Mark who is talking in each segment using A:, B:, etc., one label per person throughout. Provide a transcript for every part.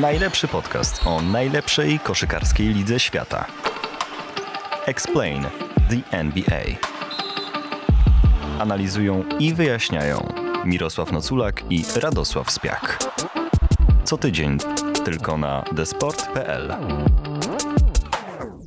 A: Najlepszy podcast o najlepszej koszykarskiej lidze świata. Explain the NBA. Analizują i wyjaśniają Mirosław Noculak i Radosław Spiak. Co tydzień tylko na desport.pl.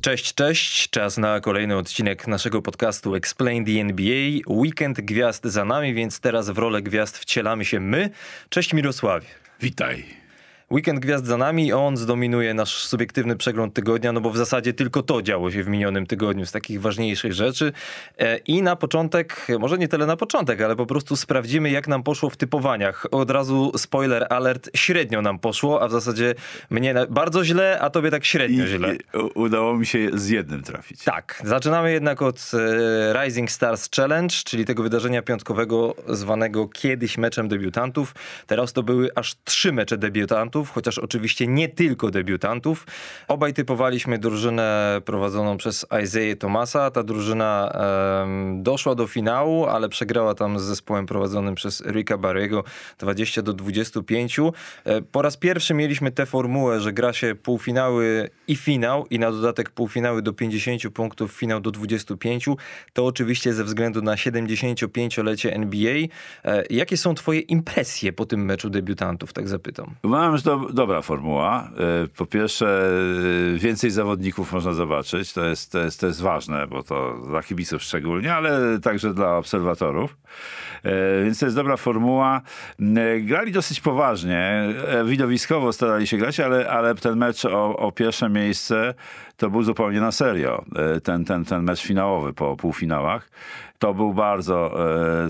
B: Cześć, cześć. Czas na kolejny odcinek naszego podcastu Explain the NBA. Weekend gwiazd za nami, więc teraz w rolę gwiazd wcielamy się my. Cześć Mirosławie.
C: Witaj.
B: Weekend Gwiazd za nami, on zdominuje nasz subiektywny przegląd tygodnia, no bo w zasadzie tylko to działo się w minionym tygodniu z takich ważniejszych rzeczy. E, I na początek, może nie tyle na początek, ale po prostu sprawdzimy, jak nam poszło w typowaniach. Od razu spoiler alert, średnio nam poszło, a w zasadzie mnie bardzo źle, a tobie tak średnio
C: I,
B: źle.
C: Udało mi się z jednym trafić.
B: Tak, zaczynamy jednak od e, Rising Stars Challenge, czyli tego wydarzenia piątkowego zwanego kiedyś meczem debiutantów. Teraz to były aż trzy mecze debiutantów debiutantów, chociaż oczywiście nie tylko debiutantów. Obaj typowaliśmy drużynę prowadzoną przez Isaiah Thomasa. Ta drużyna um, doszła do finału, ale przegrała tam z zespołem prowadzonym przez Ricka Barriego 20 do 25. E, po raz pierwszy mieliśmy tę formułę, że gra się półfinały i finał i na dodatek półfinały do 50 punktów, finał do 25. To oczywiście ze względu na 75-lecie NBA. E, jakie są twoje impresje po tym meczu debiutantów, tak zapytam?
C: Mam, że do, dobra formuła. E, po pierwsze, e, więcej zawodników można zobaczyć. To jest, to, jest, to jest ważne, bo to dla kibiców szczególnie, ale także dla obserwatorów. E, więc to jest dobra formuła. Grali dosyć poważnie. Widowiskowo starali się grać, ale, ale ten mecz o, o pierwsze miejsce to był zupełnie na serio. Ten, ten, ten mecz finałowy po półfinałach. To był bardzo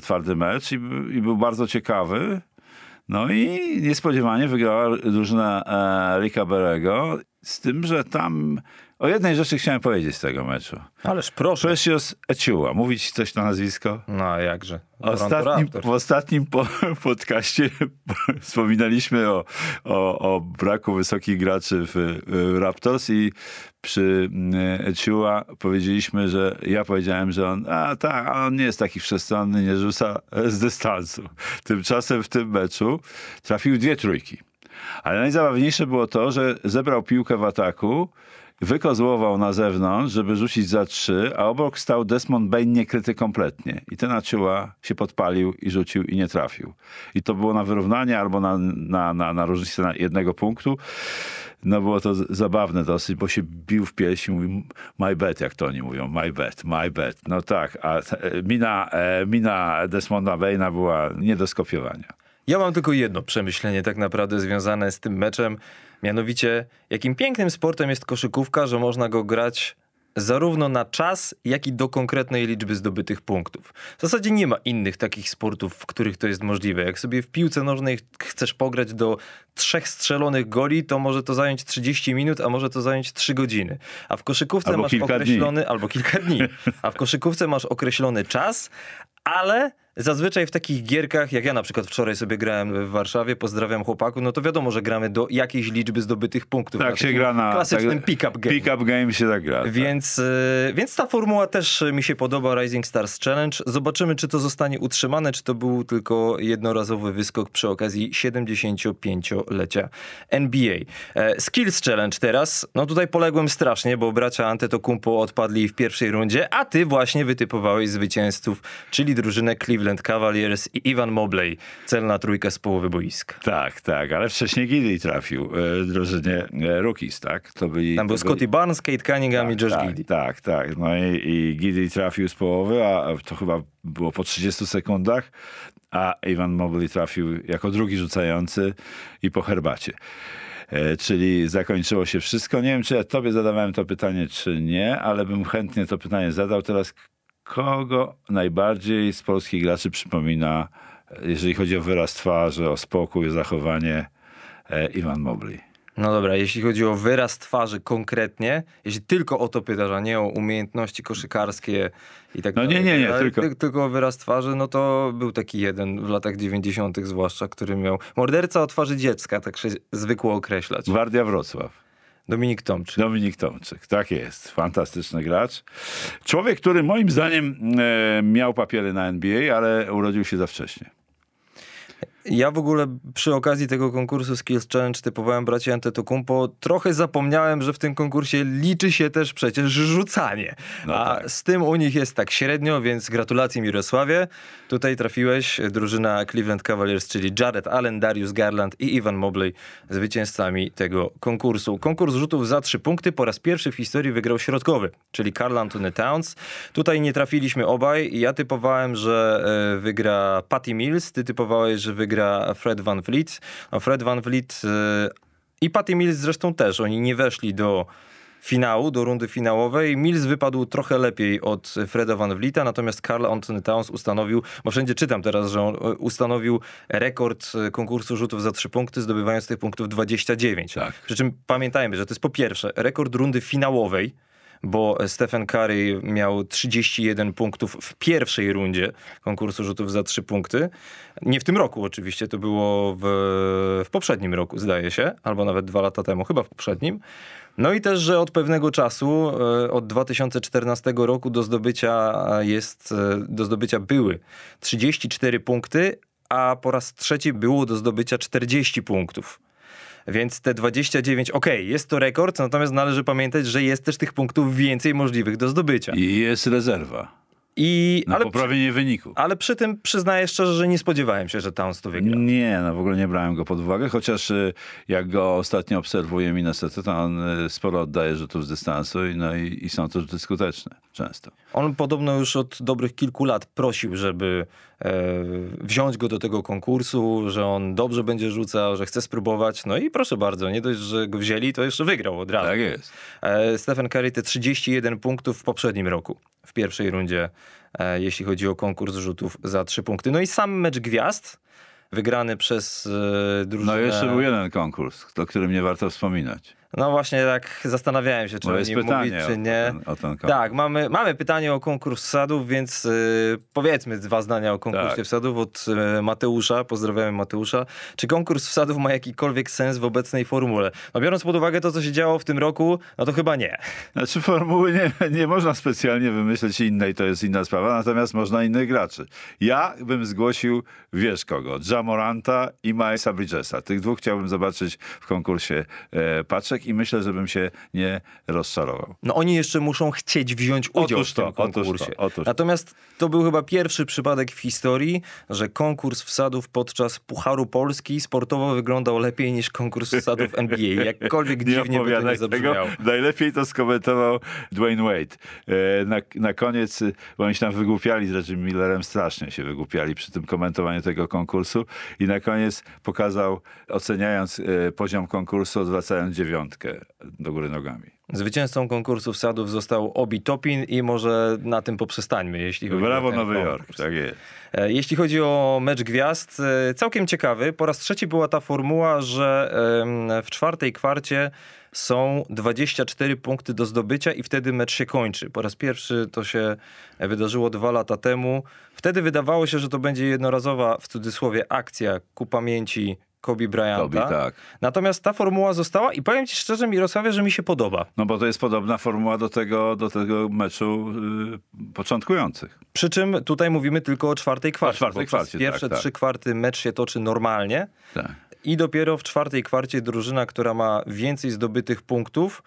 C: twardy mecz i, i był bardzo ciekawy. No i niespodziewanie wygrała drużyna e, Ricka Berego, z tym, że tam o jednej rzeczy chciałem powiedzieć z tego meczu.
B: Ależ proszę.
C: Precious Echua. Mówić coś na nazwisko?
B: No, jakże.
C: Ostatnim, w ostatnim po, podcaście wspominaliśmy o, o, o, braku wysokich graczy w, w Raptors i przy mm, Echua powiedzieliśmy, że ja powiedziałem, że on, a tak, on nie jest taki wszechstronny, nie rzuca z dystansu. Tymczasem w tym meczu trafił dwie trójki. Ale najzabawniejsze było to, że zebrał piłkę w ataku, wykozłował na zewnątrz, żeby rzucić za trzy, a obok stał Desmond Bain niekryty kompletnie. I ten Aciuła się podpalił i rzucił i nie trafił. I to było na wyrównanie albo na, na, na, na różnicę na jednego punktu. No było to zabawne dosyć, bo się bił w piersi i mówił my bet, jak to oni mówią, my bet, my bet. No tak, a mina, e, mina Desmonda Baina była nie do skopiowania.
B: Ja mam tylko jedno przemyślenie tak naprawdę związane z tym meczem. Mianowicie, jakim pięknym sportem jest koszykówka, że można go grać zarówno na czas, jak i do konkretnej liczby zdobytych punktów. W zasadzie nie ma innych takich sportów, w których to jest możliwe. Jak sobie w piłce nożnej chcesz pograć do trzech strzelonych goli, to może to zająć 30 minut, a może to zająć 3 godziny. A w koszykówce
C: albo
B: masz określony, dni. albo kilka dni. A w koszykówce masz określony czas, ale Zazwyczaj w takich gierkach, jak ja na przykład wczoraj sobie grałem w Warszawie, pozdrawiam chłopaku, no to wiadomo, że gramy do jakiejś liczby zdobytych punktów.
C: Tak się gra na
B: klasycznym tak, pick-up game.
C: Pick-up game się tak gra.
B: Tak. Więc, tak. więc ta formuła też mi się podoba, Rising Stars Challenge. Zobaczymy, czy to zostanie utrzymane, czy to był tylko jednorazowy wyskok przy okazji 75-lecia NBA. E, Skills Challenge teraz. No tutaj poległem strasznie, bo bracia Antetokumpo odpadli w pierwszej rundzie, a ty właśnie wytypowałeś zwycięzców, czyli drużynę Cleveland Cleveland Cavaliers i Ivan Mobley, celna trójka z połowy boiska.
C: Tak, tak, ale wcześniej Giddy trafił e, drużynie e, Rookies, tak?
B: To byli, Tam był Scotty byli... Barnes, Kate Cunningham tak, i Josh
C: tak,
B: Giddy.
C: Tak, tak, no i, i Giddy trafił z połowy, a to chyba było po 30 sekundach, a Ivan Mobley trafił jako drugi rzucający i po herbacie. E, czyli zakończyło się wszystko. Nie wiem, czy ja tobie zadawałem to pytanie, czy nie, ale bym chętnie to pytanie zadał. Teraz kogo najbardziej z polskich graczy przypomina, jeżeli chodzi o wyraz twarzy, o spokój, o zachowanie e, Iwan Mobley?
B: No dobra, jeśli chodzi o wyraz twarzy konkretnie, jeśli tylko o to pytasz, a nie o umiejętności koszykarskie i tak
C: no
B: dalej.
C: No nie, nie, nie, tylko... Ty,
B: tylko o wyraz twarzy, no to był taki jeden w latach 90. zwłaszcza, który miał morderca o twarzy dziecka, tak się zwykło określać.
C: Gwardia Wrocław.
B: Dominik Tomczyk.
C: Dominik Tomczyk, tak jest. Fantastyczny gracz. Człowiek, który moim zdaniem e, miał papiery na NBA, ale urodził się za wcześnie.
B: Ja w ogóle przy okazji tego konkursu Skills Challenge typowałem braci Antetokounmpo. Trochę zapomniałem, że w tym konkursie liczy się też przecież rzucanie.
C: No
B: A
C: tak.
B: z tym u nich jest tak średnio, więc gratulacje Mirosławie. Tutaj trafiłeś. Drużyna Cleveland Cavaliers, czyli Jared Allen, Darius Garland i Ivan Mobley zwycięzcami tego konkursu. Konkurs rzutów za trzy punkty po raz pierwszy w historii wygrał środkowy, czyli Carl Anthony Towns. Tutaj nie trafiliśmy obaj. Ja typowałem, że e, wygra Patty Mills, ty typowałeś, że wygra Fred Van Vliet. No Fred Van Vliet e, i Patty Mills zresztą też. Oni nie weszli do finału, do rundy finałowej. Mills wypadł trochę lepiej od Freda Van Vlieta, natomiast Carl Anthony Towns ustanowił, bo wszędzie czytam teraz, że on e, ustanowił rekord e, konkursu rzutów za trzy punkty, zdobywając tych punktów 29.
C: Tak.
B: Przy czym pamiętajmy, że to jest po pierwsze rekord rundy finałowej, bo Stephen Curry miał 31 punktów w pierwszej rundzie konkursu rzutów za trzy punkty. Nie w tym roku oczywiście, to było w, w poprzednim roku, zdaje się, albo nawet dwa lata temu, chyba w poprzednim. No i też, że od pewnego czasu, e, od 2014 roku do zdobycia jest, e, do zdobycia były 34 punkty, a po raz trzeci było do zdobycia 40 punktów. Więc te 29, okej, jest to rekord, natomiast należy pamiętać, że jest też tych punktów więcej możliwych do zdobycia.
C: I jest rezerwa
B: I,
C: na
B: ale,
C: poprawienie wyniku.
B: ale przy tym przyznaję szczerze, że nie spodziewałem się, że Towns to wygra.
C: Nie, no w ogóle nie brałem go pod uwagę, chociaż y, jak go ostatnio obserwuję Minnesota, to on y, sporo oddaje rzutów z dystansu i, no, i, i są to rzuty skuteczne często.
B: On podobno już od dobrych kilku lat prosił, żeby wziąć go do tego konkursu, że on dobrze będzie rzucał, że chce spróbować. No i proszę bardzo, nie dość, że go wzięli, to jeszcze wygrał od razu.
C: Tak jest.
B: E, Stephen Curry te 31 punktów w poprzednim roku, w pierwszej rundzie, e, jeśli chodzi o konkurs rzutów za 3 punkty. No i sam mecz gwiazd, wygrany przez e, drużynę...
C: No jeszcze był jeden konkurs, o którym nie warto wspominać.
B: No właśnie tak zastanawiałem się, czy
C: Bo
B: o
C: jest
B: nim
C: pytanie
B: mówić, czy nie.
C: o ten, o ten konkurs.
B: Tak, mamy, mamy pytanie o konkurs wsadów, więc y, powiedzmy dwa zdania o konkursie
C: Tak.
B: wsadów od y, Mateusza. Pozdrawiamy Mateusza. Czy konkurs wsadów ma jakikolwiek sens w obecnej formule? No biorąc pod uwagę to, co się działo w tym roku, no to chyba nie.
C: Znaczy formuły nie, nie można specjalnie wymyśleć innej, to jest inna sprawa, natomiast można innych graczy. Ja bym zgłosił, wiesz kogo, Jamoranta i Milesa Bridgesa. Tych dwóch chciałbym zobaczyć w konkursie e, paczek i myślę, żebym się nie rozczarował.
B: No oni jeszcze muszą chcieć wziąć udział
C: Otóż
B: w tym
C: to, otóż to,
B: konkursie.
C: otóż to.
B: Natomiast to był chyba pierwszy przypadek w historii, że konkurs wsadów podczas Pucharu Polski sportowo wyglądał lepiej niż konkurs wsadów NBA. Jakkolwiek dziwnie by to nie
C: tego. Najlepiej to skomentował Dwayne Wade. E, Na, na koniec, bo oni się tam wygłupiali z Reggie Millerem, strasznie się wygłupiali przy tym komentowaniu tego konkursu i na koniec pokazał, oceniając e, poziom konkursu, odwracając dziewiątkę do góry nogami.
B: Zwycięzcą konkursu wsadów został Obi Topin i może na tym poprzestańmy, jeśli chodzi
C: Brawo
B: o ten
C: Nowy
B: konkurs.
C: Jork, tak jest.
B: E, Jeśli chodzi o mecz gwiazd, e, całkiem ciekawy. Po raz trzeci była ta formuła, że w czwartej kwarcie są 24 punkty do zdobycia i wtedy mecz się kończy. Po raz pierwszy to się wydarzyło dwa lata temu. Wtedy wydawało się, że to będzie jednorazowa, w cudzysłowie, akcja ku pamięci Kobe Bryanta.
C: Kobe, tak.
B: Natomiast ta formuła została i powiem ci szczerze, Mirosławie, że mi się podoba.
C: No bo to jest podobna formuła do tego, do tego meczu y, początkujących.
B: Przy czym tutaj mówimy tylko o czwartej kwarcie.
C: czwartej
B: bo przez
C: kwarcie,
B: Pierwsze
C: tak, tak.
B: trzy kwarty mecz się toczy normalnie.
C: Tak.
B: I dopiero w czwartej kwarcie drużyna, która ma więcej zdobytych punktów,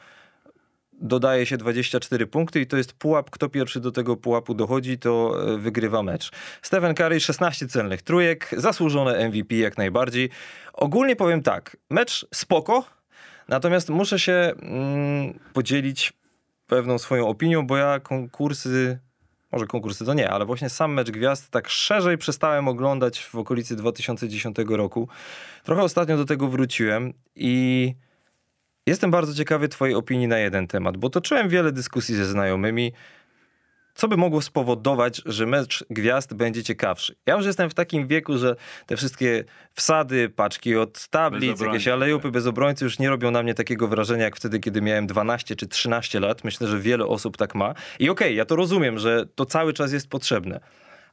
B: dodaje się 24 punkty i to jest pułap. Kto pierwszy do tego pułapu dochodzi, to e, wygrywa mecz. Stephen Curry 16 celnych trójek, zasłużone MVP jak najbardziej. Ogólnie powiem tak, mecz spoko, natomiast muszę się mm, podzielić pewną swoją opinią, bo ja konkursy może konkursy to nie, ale właśnie sam mecz gwiazd tak szerzej przestałem oglądać w okolicy 2010 roku. Trochę ostatnio do tego wróciłem i jestem bardzo ciekawy Twojej opinii na jeden temat, bo toczyłem wiele dyskusji ze znajomymi. Co by mogło spowodować, że mecz gwiazd będzie ciekawszy? Ja już jestem w takim wieku, że te wszystkie wsady, paczki od tablic, jakieś alejupy
C: tak.
B: bez obrońcy już nie robią na mnie takiego wrażenia jak wtedy, kiedy miałem 12 czy 13 lat. Myślę, że wiele osób tak ma. I okej, ja to rozumiem, że to cały czas jest potrzebne.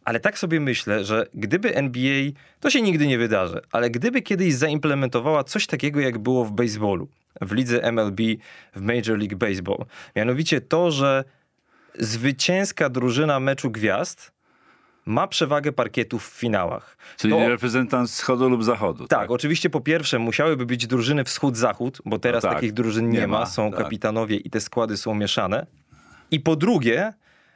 B: Ale tak sobie myślę, że gdyby NBA, to się nigdy nie wydarzy, ale gdyby kiedyś zaimplementowała coś takiego, jak było w baseballu, w lidze MLB, w Major League Baseball, mianowicie to, że zwycięska drużyna meczu gwiazd ma przewagę parkietu w finałach.
C: Czyli
B: To-
C: reprezentant wschodu lub zachodu.
B: tak, oczywiście po pierwsze musiałyby być drużyny wschód-zachód, bo teraz
C: No tak,
B: takich drużyn nie,
C: nie
B: ma,
C: ma,
B: są
C: tak.
B: kapitanowie i te składy są mieszane. I po drugie,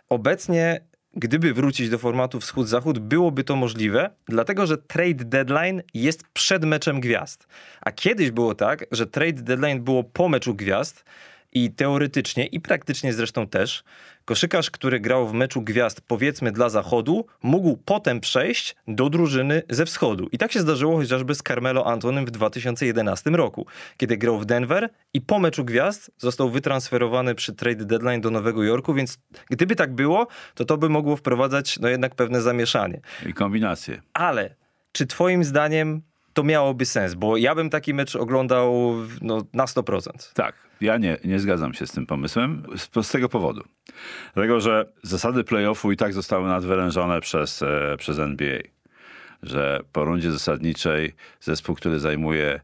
B: obecnie, gdyby wrócić do formatu wschód-zachód, byłoby to możliwe, dlatego że trade deadline jest przed meczem gwiazd. A kiedyś było tak, że trade deadline było po meczu gwiazd i teoretycznie i praktycznie zresztą też koszykarz, który grał w meczu gwiazd powiedzmy dla zachodu, mógł potem przejść do drużyny ze wschodu. I tak się zdarzyło chociażby z Carmelo Antonym w 2011 roku, kiedy grał w Denver i po meczu gwiazd został wytransferowany przy trade deadline do Nowego Jorku, więc gdyby tak było, to to by mogło wprowadzać no jednak pewne zamieszanie.
C: I kombinacje.
B: Ale czy twoim zdaniem to miałoby sens? Bo ja bym taki mecz oglądał no, na 100%.
C: Tak, ja nie, nie zgadzam się z tym pomysłem z prostego powodu. Dlatego, że zasady playoffu i tak zostały nadwyrężone przez, e, przez NBA. Że po rundzie zasadniczej zespół, który zajmuje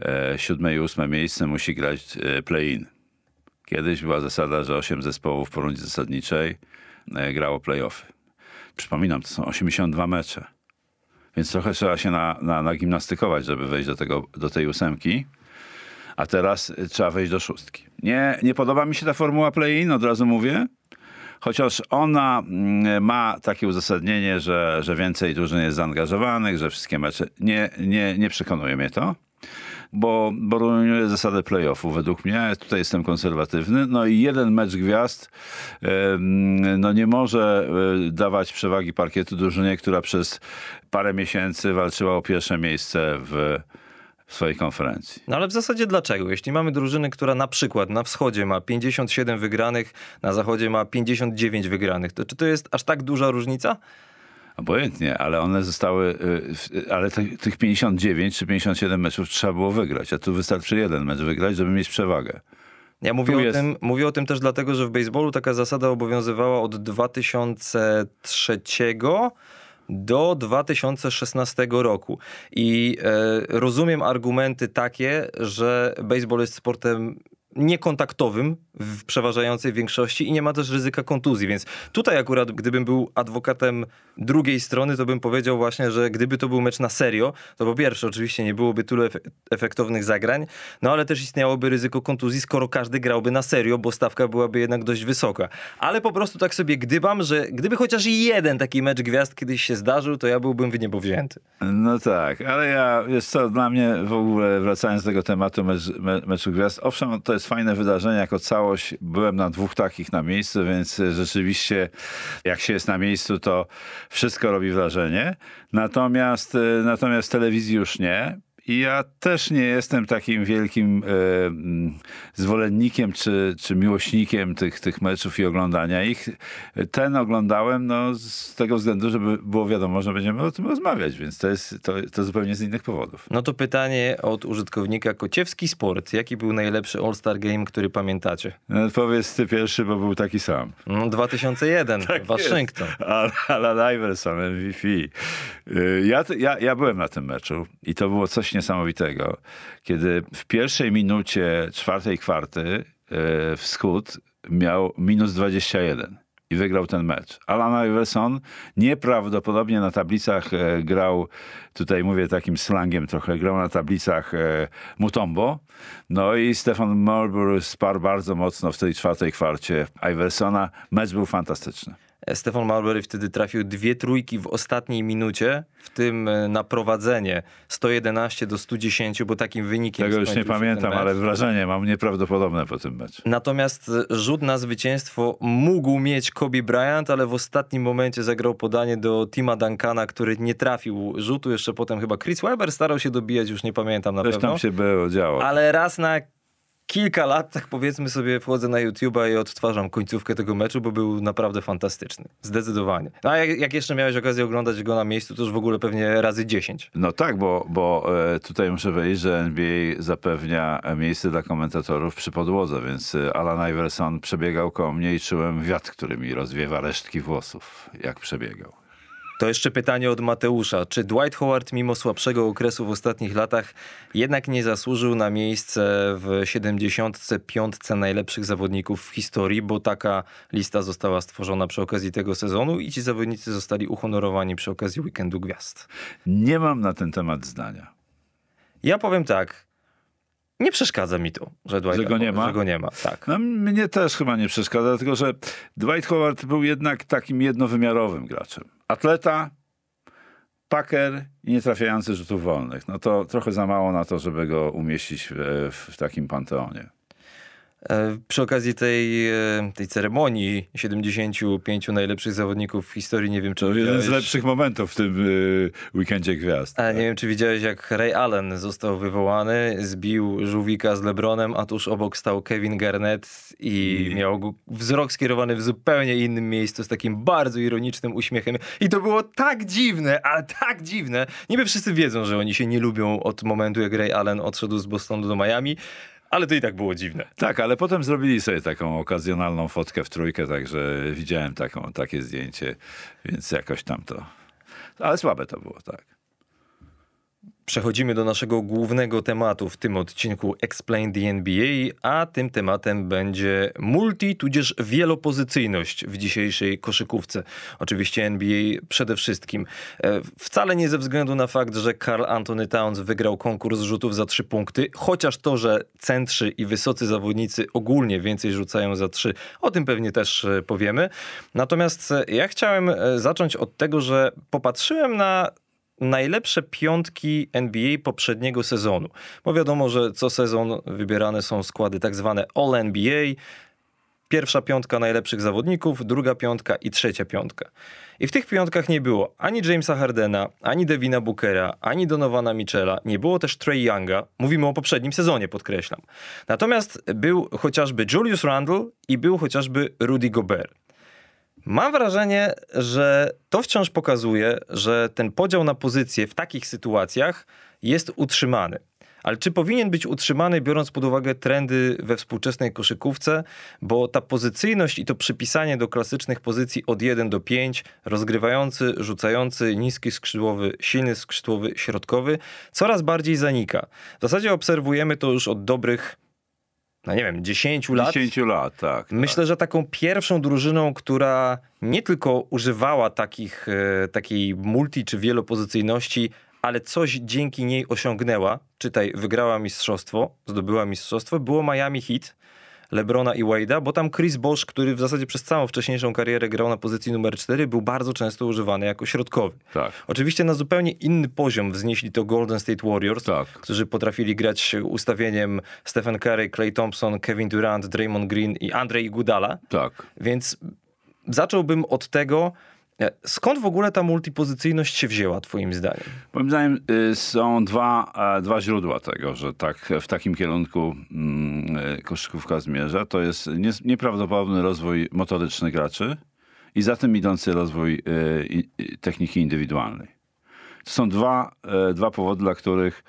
C: e, siódme i ósme miejsce musi grać e, play-in. Kiedyś była zasada, że osiem zespołów po rundzie zasadniczej e, grało playoffy. Przypominam, to są 82 mecze. Więc trochę trzeba się na, na, nagimnastykować, żeby wejść do, tego, do tej ósemki a teraz y, trzeba wejść do szóstki. Nie, nie podoba mi się ta formuła play-in, od razu mówię. Chociaż ona mm, ma takie uzasadnienie, że, że więcej drużyn jest zaangażowanych, że wszystkie mecze. Nie, nie, nie przekonuje mnie to, bo, bo rujnuje zasadę play-offu według mnie. Tutaj jestem konserwatywny. No i jeden mecz gwiazd no nie może e, dawać przewagi parkietu drużynie, która przez parę miesięcy walczyła o pierwsze miejsce w, swojej konferencji.
B: No ale w zasadzie dlaczego? Jeśli mamy drużynę, która na przykład na wschodzie ma 57 wygranych, na zachodzie ma 59 wygranych, to czy to jest aż tak duża różnica?
C: Obojętnie, ale one zostały, y, w- ale tych 59 czy 57 meczów trzeba było wygrać, a tu wystarczy jeden mecz wygrać, żeby mieć przewagę.
B: Ja mówię
C: Tu
B: o,
C: jest-
B: tym, mówię o tym też dlatego, że w baseballu taka zasada obowiązywała od 2003 do 2016 roku. I e, rozumiem argumenty takie, że baseball jest sportem niekontaktowym w przeważającej większości i nie ma też ryzyka kontuzji, więc tutaj akurat gdybym był adwokatem drugiej strony, to bym powiedział właśnie, że gdyby to był mecz na serio, to po pierwsze oczywiście nie byłoby tylu efe- efektownych zagrań, no ale też istniałoby ryzyko kontuzji, skoro każdy grałby na serio, bo stawka byłaby jednak dość wysoka. Ale po prostu tak sobie gdybam, że gdyby chociaż jeden taki mecz gwiazd kiedyś się zdarzył, to ja byłbym w niebo wzięty.
C: No tak, ale ja, jest co, dla mnie w ogóle, wracając do tego tematu mecz, me, meczu gwiazd, owszem, to jest fajne wydarzenie jako całość. Byłem na dwóch takich na miejscu, więc rzeczywiście jak się jest na miejscu, to wszystko robi wrażenie. Natomiast, e, natomiast telewizji już nie. Ja też nie jestem takim wielkim e, mm, zwolennikiem czy, czy miłośnikiem tych, tych meczów i oglądania ich. Ten oglądałem no, z tego względu, żeby było wiadomo, że będziemy o tym rozmawiać, więc to jest to, to zupełnie z innych powodów.
B: No to pytanie od użytkownika Kociewski Sport. Jaki był najlepszy All-Star Game, który pamiętacie?
C: No, powiedz ty pierwszy, bo był taki sam.
B: No, 2001, Waszyngton.
C: Al- Alan Iverson, MVP. Y, Ja, ja, ja byłem na tym meczu i to było coś niesamowitego, kiedy w pierwszej minucie czwartej kwarty y, wschód miał minus 21 i wygrał ten mecz. Alan Iverson nieprawdopodobnie na tablicach e, grał, tutaj mówię takim slangiem trochę, grał na tablicach e, Mutombo. No i Stefan Marbury sparł bardzo mocno w tej czwartej kwarcie Iversona. Mecz był fantastyczny.
B: Stefan Marbury wtedy trafił dwie trójki w ostatniej minucie, w tym e, na prowadzenie 111 do 110, bo takim wynikiem
C: Tego już nie pamiętam, ale wrażenie mam nieprawdopodobne po tym meczu.
B: Natomiast e, rzut na zwycięstwo mógł mieć Kobe Bryant, ale w ostatnim momencie zagrał podanie do Tima Duncana, który nie trafił rzutu. Jeszcze potem chyba Chris Webber starał się dobijać, już nie pamiętam na
C: Coś
B: pewno.
C: tam się było, działo.
B: Ale raz na kilka lat, tak powiedzmy sobie, wchodzę na YouTube'a i odtwarzam końcówkę tego meczu, bo był naprawdę fantastyczny. Zdecydowanie. No, A jak, jak jeszcze miałeś okazję oglądać go na miejscu, to już w ogóle pewnie razy 10.
C: No tak, bo, bo e, tutaj muszę powiedzieć, że NBA zapewnia miejsce dla komentatorów przy podłodze, więc e, Alan Iverson przebiegał koło mnie i czułem wiatr, który mi rozwiewa resztki włosów, jak przebiegał.
B: To jeszcze pytanie od Mateusza. Czy Dwight Howard mimo słabszego okresu w ostatnich latach jednak nie zasłużył na miejsce w 75 najlepszych zawodników w historii, bo taka lista została stworzona przy okazji tego sezonu i ci zawodnicy zostali uhonorowani przy okazji Weekendu Gwiazd?
C: Nie mam na ten temat zdania.
B: Ja powiem tak. Nie przeszkadza mi to, że, Dwight,
C: Że go nie ma?
B: Że go nie ma, tak.
C: No, mnie też chyba nie przeszkadza, dlatego że Dwight Howard był jednak takim jednowymiarowym graczem. Atleta, paker i nietrafiający rzutów wolnych. No to trochę za mało na to, żeby go umieścić w, w takim panteonie.
B: E, Przy okazji tej, e, tej ceremonii 75 najlepszych zawodników w historii, nie wiem czy
C: jeden z
B: widziałeś-
C: lepszych momentów w tym y, weekendzie gwiazd.
B: A nie wiem, czy widziałeś, jak Ray Allen został wywołany, zbił żółwika z LeBronem, a tuż obok stał Kevin Garnett i
C: I-
B: miał wzrok skierowany w zupełnie innym miejscu z takim bardzo ironicznym uśmiechem. I to było tak dziwne, ale tak dziwne. Niby wszyscy wiedzą, że oni się nie lubią od momentu, jak Ray Allen odszedł z Bostonu do Miami, ale to i tak było dziwne.
C: Tak, ale potem zrobili sobie taką okazjonalną fotkę w trójkę, także widziałem taką, takie zdjęcie, więc jakoś tam to... Ale słabe to było, tak.
B: Przechodzimy do naszego głównego tematu w tym odcinku Explain the NBA, a tym tematem będzie multi tudzież wielopozycyjność w dzisiejszej koszykówce. Oczywiście NBA przede wszystkim. E, Wcale nie ze względu na fakt, że Carl Anthony Towns wygrał konkurs rzutów za trzy punkty, chociaż to, że centrzy i wysocy zawodnicy ogólnie więcej rzucają za trzy, o tym pewnie też e, powiemy. Natomiast e, ja chciałem zacząć od tego, że popatrzyłem na najlepsze piątki NBA poprzedniego sezonu. Bo wiadomo, że co sezon wybierane są składy tak zwane All-NBA. Pierwsza piątka najlepszych zawodników, druga piątka i trzecia piątka. I w tych piątkach nie było ani Jamesa Hardena, ani Devina Bookera, ani Donovana Mitchella, nie było też Trey Younga. Mówimy o poprzednim sezonie, podkreślam. Natomiast był chociażby Julius Randle i był chociażby Rudy Gobert. Mam wrażenie, że to wciąż pokazuje, że ten podział na pozycje w takich sytuacjach jest utrzymany. Ale czy powinien być utrzymany, biorąc pod uwagę trendy we współczesnej koszykówce? Bo ta pozycyjność i to przypisanie do klasycznych pozycji od 1 do 5, rozgrywający, rzucający, niski skrzydłowy, silny skrzydłowy, środkowy, coraz bardziej zanika. W zasadzie obserwujemy to już od dobrych, no nie wiem, 10 lat.
C: 10 lat, tak.
B: Myślę, że taką pierwszą drużyną, która nie tylko używała takich, e, takiej multi czy wielopozycyjności, ale coś dzięki niej osiągnęła, czytaj, wygrała mistrzostwo, zdobyła mistrzostwo, było Miami Heat, Lebrona i Wade'a, bo tam Chris Bosh, który w zasadzie przez całą wcześniejszą karierę grał na pozycji numer 4, był bardzo często używany jako środkowy.
C: Tak.
B: Oczywiście na zupełnie inny poziom wznieśli to Golden State Warriors,
C: Tak.
B: którzy potrafili grać ustawieniem Stephen Curry, Clay Thompson, Kevin Durant, Draymond Green i Andrzej Iguodala.
C: Tak.
B: Więc zacząłbym od tego, skąd w ogóle ta multipozycyjność się wzięła, twoim zdaniem?
C: Moim zdaniem y, są dwa, e, dwa źródła tego, że tak w takim kierunku mm, y, koszykówka zmierza. To jest nieprawdopodobny rozwój motoryczny graczy i za tym idący rozwój y, techniki indywidualnej. To są dwa, e, dwa powody, dla których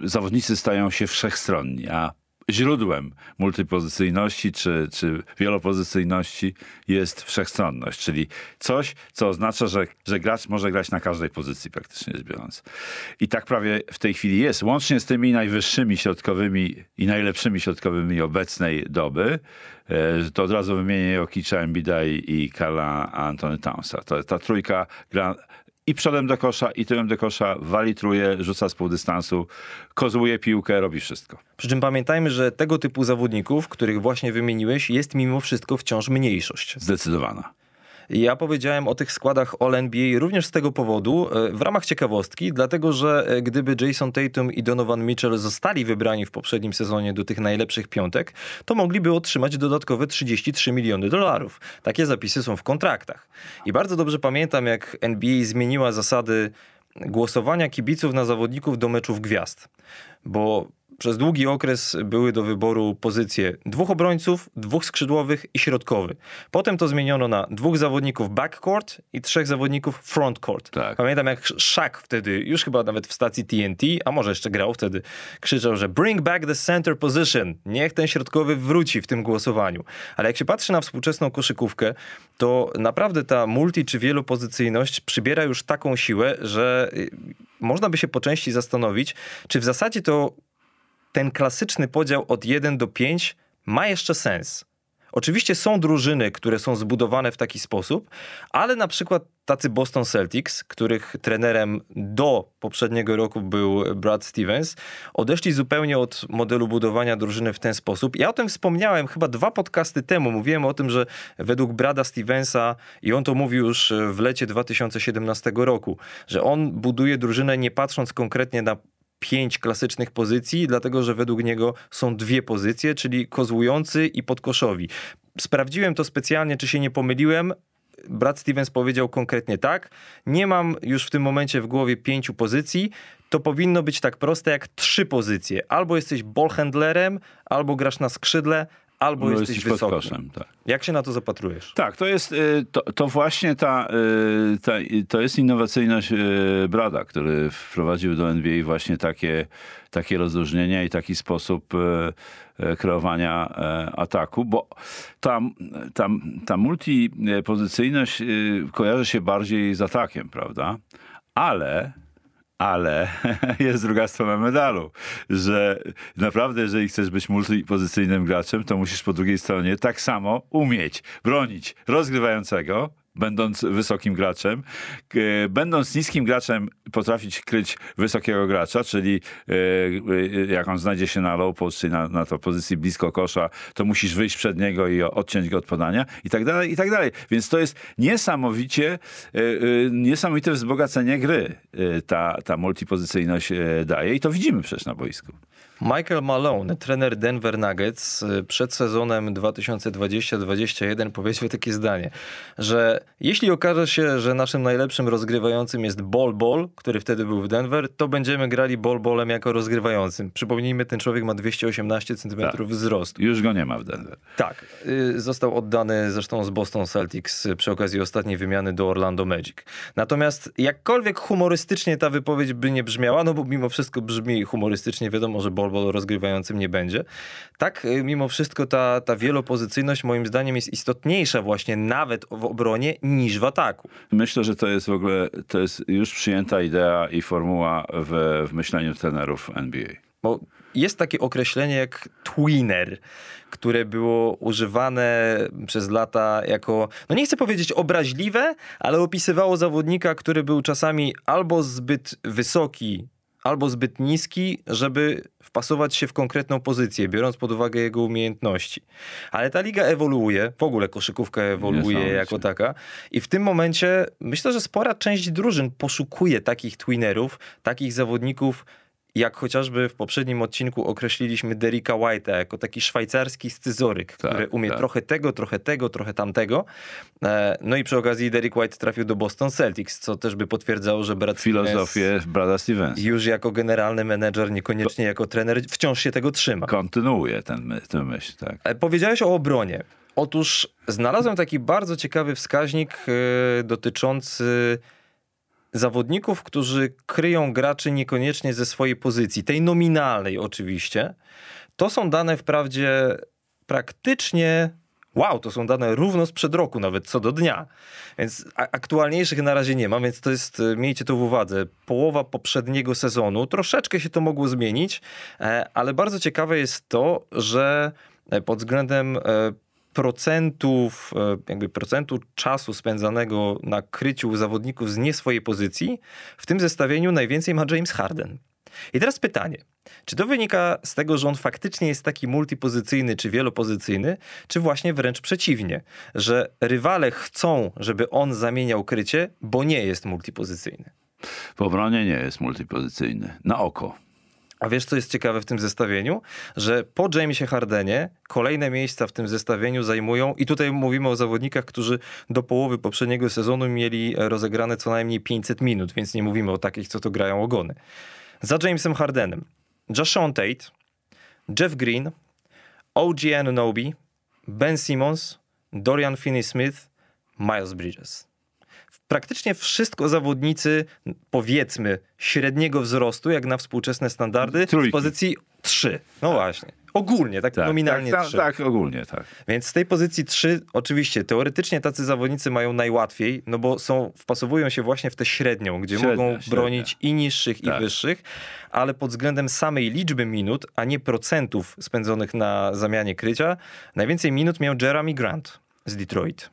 C: zawodnicy stają się wszechstronni, a źródłem multipozycyjności czy, czy wielopozycyjności jest wszechstronność, czyli coś, co oznacza, że, że gracz może grać na każdej pozycji praktycznie rzecz biorąc. I tak prawie w tej chwili jest, łącznie z tymi najwyższymi środkowymi i najlepszymi środkowymi obecnej doby, e, to od razu wymienię Jokicza, Embida i, Karla Antony Townsa. Ta, ta trójka gra i przodem do kosza, i tyłem do kosza, wali truje, rzuca z pół dystansu, kozłuje piłkę, robi wszystko.
B: Przy czym pamiętajmy, że tego typu zawodników, których właśnie wymieniłeś, jest mimo wszystko wciąż mniejszość.
C: Zdecydowana.
B: Ja powiedziałem o tych składach All-NBA również z tego powodu, e, w ramach ciekawostki, dlatego że e, gdyby Jason Tatum i Donovan Mitchell zostali wybrani w poprzednim sezonie do tych najlepszych piątek, to mogliby otrzymać dodatkowe 33 miliony dolarów. Takie zapisy są w kontraktach. I bardzo dobrze pamiętam, jak NBA zmieniła zasady głosowania kibiców na zawodników do meczów gwiazd. Bo przez długi okres były do wyboru pozycje dwóch obrońców, dwóch skrzydłowych i środkowy. Potem to zmieniono na dwóch zawodników backcourt i trzech zawodników frontcourt.
C: Tak.
B: Pamiętam jak Shaq wtedy, już chyba nawet w stacji TNT, a może jeszcze grał wtedy, krzyczał, że bring back the center position. Niech ten środkowy wróci w tym głosowaniu. Ale jak się patrzy na współczesną koszykówkę, to naprawdę ta multi czy wielopozycyjność przybiera już taką siłę, że y, można by się po części zastanowić, czy w zasadzie to ten klasyczny podział od 1 do 5 ma jeszcze sens. Oczywiście są drużyny, które są zbudowane w taki sposób, ale na przykład tacy Boston Celtics, których trenerem do poprzedniego roku był Brad Stevens, odeszli zupełnie od modelu budowania drużyny w ten sposób. Ja o tym wspomniałem chyba dwa podcasty temu. Mówiłem o tym, że według Brada Stevensa, i on to mówił już w lecie 2017 roku, że on buduje drużynę nie patrząc konkretnie na pięć klasycznych pozycji, dlatego że według niego są dwie pozycje, czyli kozłujący i podkoszowi. Sprawdziłem to specjalnie, czy się nie pomyliłem. Brad Stevens powiedział konkretnie tak. Nie mam już w tym momencie w głowie pięciu pozycji. To powinno być tak proste jak trzy pozycje. Albo jesteś ballhandlerem, albo grasz na skrzydle, albo
C: No,
B: jesteś,
C: jesteś pod
B: wysoki.
C: koszem, tak.
B: Jak się na to zapatrujesz?
C: Tak, to jest, y, to, to właśnie ta, y, ta, to jest innowacyjność y, Brada, który wprowadził do NBA właśnie takie, takie rozróżnienia i taki sposób kreowania ataku, bo ta, ta, ta multipozycyjność kojarzy się bardziej z atakiem, prawda? Ale ale jest druga strona medalu, że naprawdę, jeżeli chcesz być multipozycyjnym graczem, to musisz po drugiej stronie tak samo umieć bronić rozgrywającego, będąc wysokim graczem, będąc niskim graczem, potrafić kryć wysokiego gracza, czyli e, e, jak on znajdzie się na low post, czyli na, na to pozycji blisko kosza, to musisz wyjść przed niego i odciąć go od podania i tak dalej, i tak dalej. Więc to jest niesamowicie, e, niesamowite wzbogacenie gry ta, ta multipozycyjność daje i to widzimy przecież na boisku.
B: Michael Malone, trener Denver Nuggets, y, przed sezonem 2020-2021 powiedział takie zdanie, że jeśli okaże się, że naszym najlepszym rozgrywającym jest Bol Bol, który wtedy był w Denver, to będziemy grali Bol Bolem jako rozgrywającym. Przypomnijmy, ten człowiek ma 218 cm
C: Tak.
B: wzrostu.
C: Już go nie ma w Denver.
B: Tak, y, został oddany zresztą z Boston Celtics y, przy okazji ostatniej wymiany do Orlando Magic. Natomiast jakkolwiek humorystycznie ta wypowiedź by nie brzmiała, no bo mimo wszystko brzmi humorystycznie, wiadomo, że Bol Bol rozgrywającym nie będzie. Tak, y, mimo wszystko ta, ta wielopozycyjność moim zdaniem jest istotniejsza właśnie nawet w obronie niż w ataku.
C: Myślę, że to jest w ogóle, to jest już przyjęta idea i formuła w, w myśleniu trenerów NBA.
B: Bo jest takie określenie jak tweener, które było używane przez lata jako, no nie chcę powiedzieć obraźliwe, ale opisywało zawodnika, który był czasami albo zbyt wysoki, albo zbyt niski, żeby wpasować się w konkretną pozycję, biorąc pod uwagę jego umiejętności. Ale ta liga ewoluuje, w ogóle koszykówka ewoluuje jako taka i w tym momencie myślę, że spora część drużyn poszukuje takich tweenerów, takich zawodników, jak chociażby w poprzednim odcinku określiliśmy Derricka White'a jako taki szwajcarski scyzoryk,
C: Tak,
B: który umie
C: tak.
B: trochę tego, trochę tego, trochę tamtego. E, No i przy okazji Derrick White trafił do Boston Celtics, co też by potwierdzało, że Stevens
C: Filozofię Brada Stevens.
B: już jako generalny menedżer, niekoniecznie jako trener, wciąż się tego trzyma.
C: Kontynuuje ten, tę myśl, tak.
B: E, Powiedziałeś o obronie. Otóż znalazłem taki bardzo ciekawy wskaźnik e, dotyczący zawodników, którzy kryją graczy niekoniecznie ze swojej pozycji, tej nominalnej oczywiście. To są dane wprawdzie praktycznie. Wow, to są dane równo sprzed roku, nawet co do dnia. Więc aktualniejszych na razie nie ma, więc to jest, e, miejcie to w uwadze, połowa poprzedniego sezonu. Troszeczkę się to mogło zmienić, e, ale bardzo ciekawe jest to, że e, pod względem procentów, e, jakby procentu czasu spędzanego na kryciu zawodników z nie swojej pozycji, w tym zestawieniu najwięcej ma James Harden. I teraz pytanie. Czy to wynika z tego, że on faktycznie jest taki multipozycyjny czy wielopozycyjny, czy właśnie wręcz przeciwnie, że rywale chcą, żeby on zamieniał krycie, bo nie jest multipozycyjny?
C: W obronie nie jest multipozycyjny. Na oko.
B: A wiesz, co jest ciekawe w tym zestawieniu? Że po Jamesie Hardenie kolejne miejsca w tym zestawieniu zajmują, i tutaj mówimy o zawodnikach, którzy do połowy poprzedniego sezonu mieli e, rozegrane co najmniej 500 minut, więc nie mówimy o takich, co to grają ogony. Za Jamesem Hardenem Jashon Tate, Jeff Green, OG Anunoby, Ben Simmons, Dorian Finney-Smith, Miles Bridges. Praktycznie wszystko zawodnicy, powiedzmy, średniego wzrostu, jak na współczesne standardy,
C: Trójki.
B: z pozycji 3. No właśnie. Ogólnie, tak, nominalnie
C: tak,
B: 3.
C: tak, tak, ogólnie, tak.
B: Więc z tej pozycji 3, oczywiście, teoretycznie tacy zawodnicy mają najłatwiej, no bo są, wpasowują się właśnie w tę średnią, gdzie
C: Średnia,
B: mogą
C: średnia.
B: bronić i niższych,
C: Tak.
B: i wyższych, ale pod względem samej liczby minut, a nie procentów spędzonych na zamianie krycia, najwięcej minut miał Jeremy Grant z Detroit.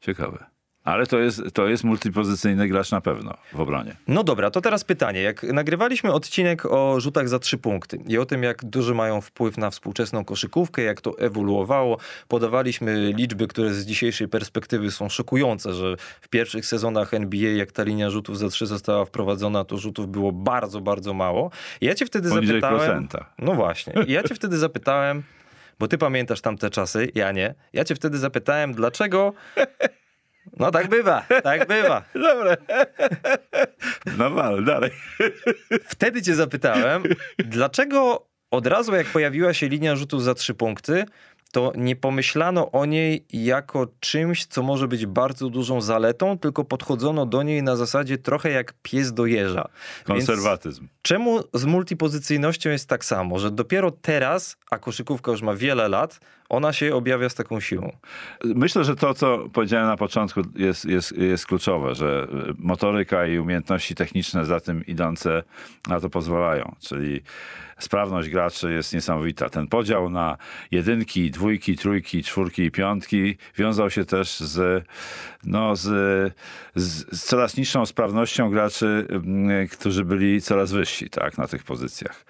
C: Ciekawe. Ale to jest, to jest multipozycyjny gracz na pewno w obronie.
B: No dobra, to teraz pytanie. Jak nagrywaliśmy odcinek o rzutach za trzy punkty i o tym, jak duży mają wpływ na współczesną koszykówkę, jak to ewoluowało, podawaliśmy liczby, które z dzisiejszej perspektywy są szokujące, że w pierwszych sezonach NBA, jak ta linia rzutów za trzy została wprowadzona, to rzutów było bardzo, bardzo mało. I ja cię wtedy
C: Poniżej
B: zapytałem...
C: procenta.
B: No właśnie. I ja cię wtedy zapytałem, bo ty pamiętasz tamte czasy, ja nie. Ja cię wtedy zapytałem, dlaczego... No tak bywa, tak bywa.
C: Dobra. No wal, dalej.
B: Wtedy cię zapytałem, dlaczego od razu jak pojawiła się linia rzutów za trzy punkty, to nie pomyślano o niej jako czymś, co może być bardzo dużą zaletą, tylko podchodzono do niej na zasadzie trochę jak pies do jeża. Więc
C: Konserwatyzm.
B: Czemu z multipozycyjnością jest tak samo, że dopiero teraz, a koszykówka już ma wiele lat, ona się objawia z taką siłą?
C: Myślę, że to, co powiedziałem na początku, jest, jest, jest kluczowe, że motoryka i umiejętności techniczne za tym idące na to pozwalają. Czyli sprawność graczy jest niesamowita. Ten podział na jedynki, dwójki, trójki, czwórki i piątki wiązał się też z, no, z, z, coraz niższą sprawnością graczy, mm, którzy byli coraz wyżsi tak, na tych pozycjach.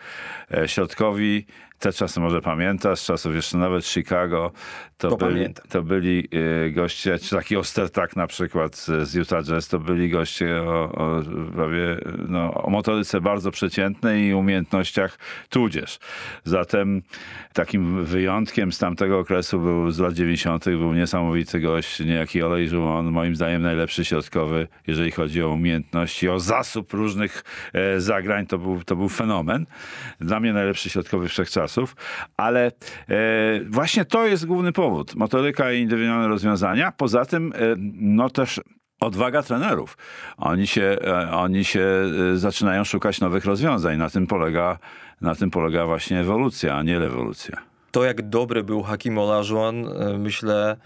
C: E, Środkowi te czasy może pamiętasz, czasów jeszcze nawet Chicago, to,
B: To
C: byli,
B: pamiętam.
C: to byli y, goście, czy taki Ostertak na przykład z Utah Jazz, to byli goście o, o, prawie, no, o motoryce bardzo przeciętnej i umiejętnościach tudzież. Zatem takim wyjątkiem z tamtego okresu był z lat 90. był niesamowity gość, niejaki Olej Żułon, moim zdaniem najlepszy środkowy, jeżeli chodzi o umiejętności, o zasób różnych e, zagrań, to był, to był fenomen. Dla mnie najlepszy środkowy wszechczasów, ale e, właśnie to jest główny powód. Motoryka i indywidualne rozwiązania. Poza tym, e, no też odwaga trenerów. Oni się, e, oni się zaczynają szukać nowych rozwiązań. Na tym polega, na tym polega właśnie ewolucja, a nie rewolucja.
B: to, jak dobry był Hakim Olajuwon, myślę,